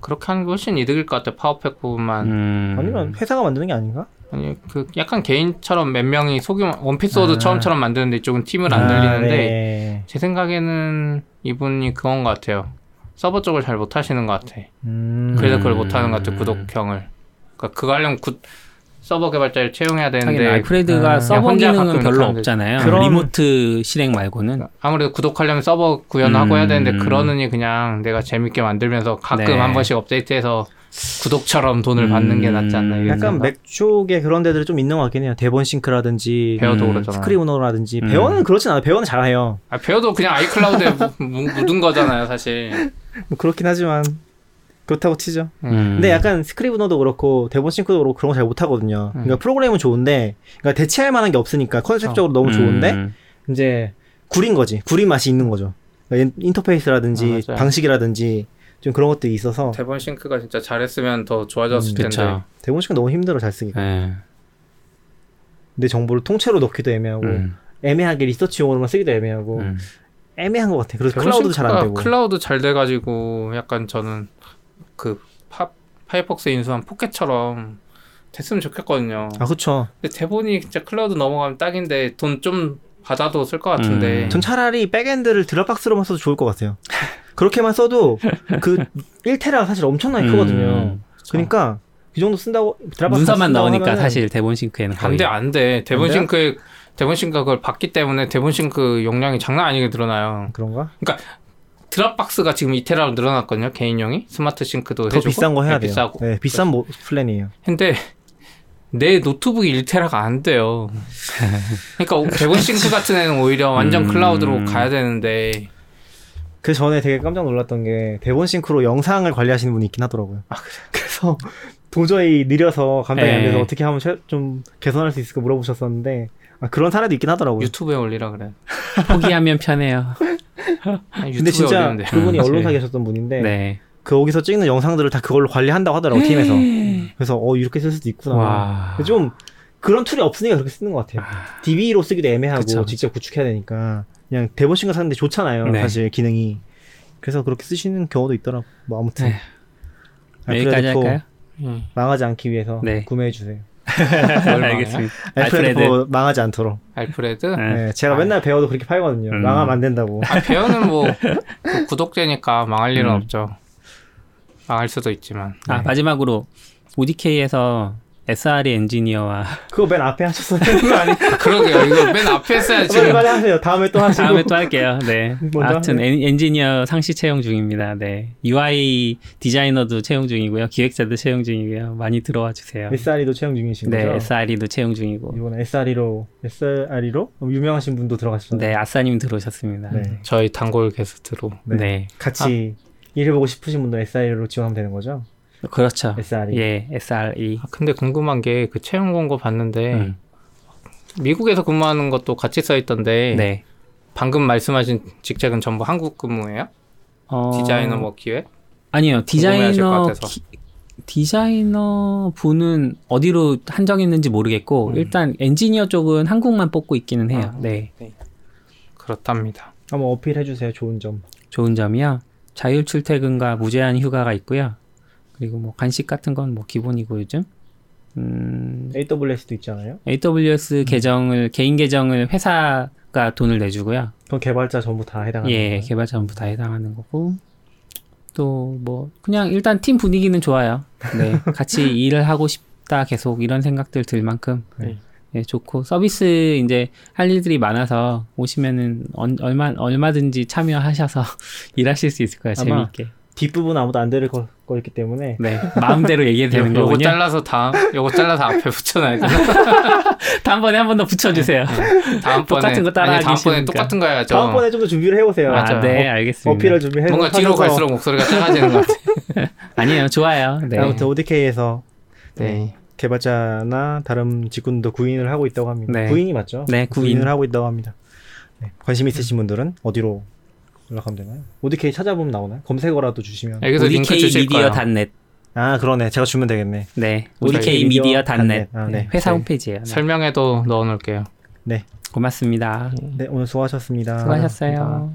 그렇게 하는 게 훨씬 이득일 것 같아. Powerpack 부분만. 음. 아니면 회사가 만드는 게 아닌가? 아니 그 약간 개인처럼 몇 명이 소규모 1Password 아. 처음처럼 만드는데 이쪽은 팀을 안 아, 늘리는데 네. 제 생각에는 이분이 그건 것 같아요. 서버 쪽을 잘 못하시는 것 같아. 음. 그래서 음. 그걸 못하는 것 같아 구독형을. 그러니까 그거 하려면 구, 서버 개발자를 채용해야 되는데 Alfred가 아, 서버 혼자 기능은 별로. 없잖아요. 그럼- remote 실행 말고는. 아무래도 구독하려면 서버 구현하고 해야 되는데 음. 그러느니 그냥 내가 재밌게 만들면서 가끔 네. 한 번씩 업데이트해서 구독처럼 돈을 음. 받는 게 낫지 않나 약간 생각. Mac 쪽에 그런 데들이 좀 있는 것 같긴 해요. DEVONthink라든지 Bear도 음, 그러잖아. Scrivener라든지 음. Bear는 그렇진 않아요. Bear는 잘해요. 아, Bear도 그냥 iCloud에 묻은 거잖아요 사실. 뭐 그렇긴 하지만 그렇다고 치죠. 음. 근데 약간 Scrivener도 그렇고 DEVONthink도 그렇고 그런 거 잘 못하거든요. 그러니까 프로그램은 좋은데 그러니까 대체할 만한 게 없으니까 컨셉적으로 너무 좋은데 음. 이제 구린 거지. 구린 맛이 있는 거죠. 그러니까 인- 인터페이스라든지 아. 방식이라든지 좀 그런 것들이 있어서 DEVON think가 진짜 잘했으면 더 좋아졌을 음, 텐데. 그쵸. DEVONthink 너무 힘들어 잘 쓰기가. 네. 내 정보를 통째로 넣기도 애매하고 음. 애매하게 리서치용으로만 쓰기도 애매하고 음. 애매한 것 같아. 그래서 클라우드도 잘 안 되고. 클라우드 잘 돼가지고 약간 저는 그 파, Firefox 인수한 Pocket처럼 됐으면 좋겠거든요. 아 그렇죠. 근데 DEVON이 진짜 클라우드 넘어가면 딱인데 돈 좀 받아도 쓸 것 같은데. 음. 전 차라리 backend를 Dropbox로만 써도 좋을 것 같아요. 그렇게만 써도 그 1테라가 사실 엄청나게 음. 크거든요. 그러니까 그 정도 쓴다고 Dropbox 문서만 쓴다고 넣으니까 하면은 사실 DEVONthink에는 거의 안돼 안돼 DEVON? think에 DEVONthink가 그걸 받기 때문에 DEVONthink 용량이 장난 아니게 늘어나요. 그런가? Dropbox가 지금 2테라로 늘어났거든요 개인용이 Smart Sync도 더 해주고 비싼 거 해야 네, 돼요. 비싸고 네, 비싼 모, 플랜이에요. 근데 내 노트북이 1테라가 안 돼요. 그러니까 DEVONthink 같은 애는 오히려 완전 음. 클라우드로 가야 되는데 그 전에 되게 깜짝 놀랐던 게 DEVONthink로 영상을 관리하시는 분이 있긴 하더라고요. 아, 그래서 도저히 느려서 감당이 안 돼서 네. 어떻게 하면 최- 좀 개선할 수 있을까 물어보셨었는데 아, 그런 사례도 있긴 하더라고요. YouTube에 올리라 그래. 포기하면 편해요. 근데 진짜 올리면 돼. 그분이 음, 언론사 네. 계셨던 분인데 네. 거기서 찍는 영상들을 다 그걸로 관리한다고 하더라고 팀에서. 그래서 어 이렇게 쓸 수도 있구나. 와. 좀 그런 툴이 없으니까 그렇게 쓰는 것 같아요. DB로 쓰기도 애매하고 그쵸, 그쵸. 직접 구축해야 되니까 그냥 대본 싱크 사는데 좋잖아요. 네. 사실 기능이. 그래서 그렇게 쓰시는 경우도 있더라고. 뭐 아무튼 네. 여기까지 알프레드 포 할까요? 음. 망하지 않기 위해서 네. 구매해 주세요. 알겠습니다. 알프레드, 망하지 않도록. 알프레드? 네. 네, 제가 맨날 배워도 그렇게 팔거든요. 음. 망하면 안 된다고. 아, 배우는 뭐 그 구독제니까 망할 일은 음. 없죠. 망할 수도 있지만. 아 네. 마지막으로 ODK에서 SRE 엔지니어와 그거 맨 앞에 하셨어요. 아, 그러게요. 이거 맨 앞에 했어야 지금. 빨리 하세요. 다음에 또 하시고. 다음에 또 할게요. 네. 아무튼. 엔, 엔지니어 상시 채용 중입니다. 네. UI 디자이너도 채용 중이고요. 기획자도 채용 중이고요. 많이 들어와 주세요. SRE도 채용 중이신 네, 거죠? SRE도 채용 중이고. 이번에 SRE로 SRE로 유명하신 분도 들어가셨잖아요. 네, 아싸님 들어오셨습니다. 네. 네. 저희 단골 게스트로. 네. 같이 일해보고 싶으신 분도 SRE로 지원하면 되는 거죠? 그렇죠. SRE. 예, SRE. 아, 근데 궁금한 게 그 채용 공고 봤는데 음. 미국에서 근무하는 것도 같이 써 있던데 네. 방금 말씀하신 직책은 전부 한국 근무예요? 어, 디자이너 뭐 기획? 아니요. 디자이너. 기- 디자이너 분은 어디로 한정했는지 모르겠고 음. 일단 엔지니어 쪽은 한국만 뽑고 있기는 해요. 아. 네. 그렇답니다. 한번 어필해 주세요. 좋은 점. 좋은 점이요. 자율 출퇴근과 무제한 휴가가 있고요. 그리고 뭐 간식 같은 건 뭐 기본이고 요즘. 음, AWS도 있잖아요. AWS 계정을 개인 계정을 회사가 돈을 내주고요. 그럼 개발자 전부 다 해당하는 예, 거예요. 개발자 전부 다 해당하는 거고. 또 뭐 그냥 일단 팀 분위기는 좋아요. 네, 같이 일을 하고 싶다 계속 이런 생각들 들 만큼 네. 예, 좋고 서비스 이제 할 일들이 많아서 오시면은 얼- 얼마 얼마든지 참여하셔서 일하실 수 있을 거예요. 재미있게. 뒷부분 아무도 안 들을 거, 거였기 때문에 네, 마음대로 얘기해도 되는 요, 거 거군요. 잘라서 다음, 요거 잘라서 앞에 붙여놔야 되나? 다음번에 한 번 더 붙여주세요. 다음번에 똑같은 거 따라 아니, 다음번에 하시니까. 똑같은 거 해야죠. 다음번에 좀 더 준비를 해보세요. 맞아. 아, 네, 알겠습니다. 어필을 준비해 뭔가 뒤로 갈수록 목소리가 작아지는 것 같아요. 아니에요, 좋아요. 네. 아무튼 ODK에서 네. 개발자나 다른 직군도 구인을 하고 있다고 합니다. 네. 구인이 맞죠? 네, 구인. 구인을 하고 있다고 합니다. 네. 관심 있으신 분들은 어디로 연락하면 되나요? ODK 찾아보면 나오나요? 검색어라도 주시면. 여기서 링크 주실 거예요. ODK미디어.net. 아 그러네. 제가 주면 되겠네. 네, 저희 ODK미디어.net. 아, 네. 회사 네. 홈페이지예요. 네. 설명에도 넣어놓을게요. 네. 고맙습니다. 네 오늘 수고하셨습니다. 수고하셨어요.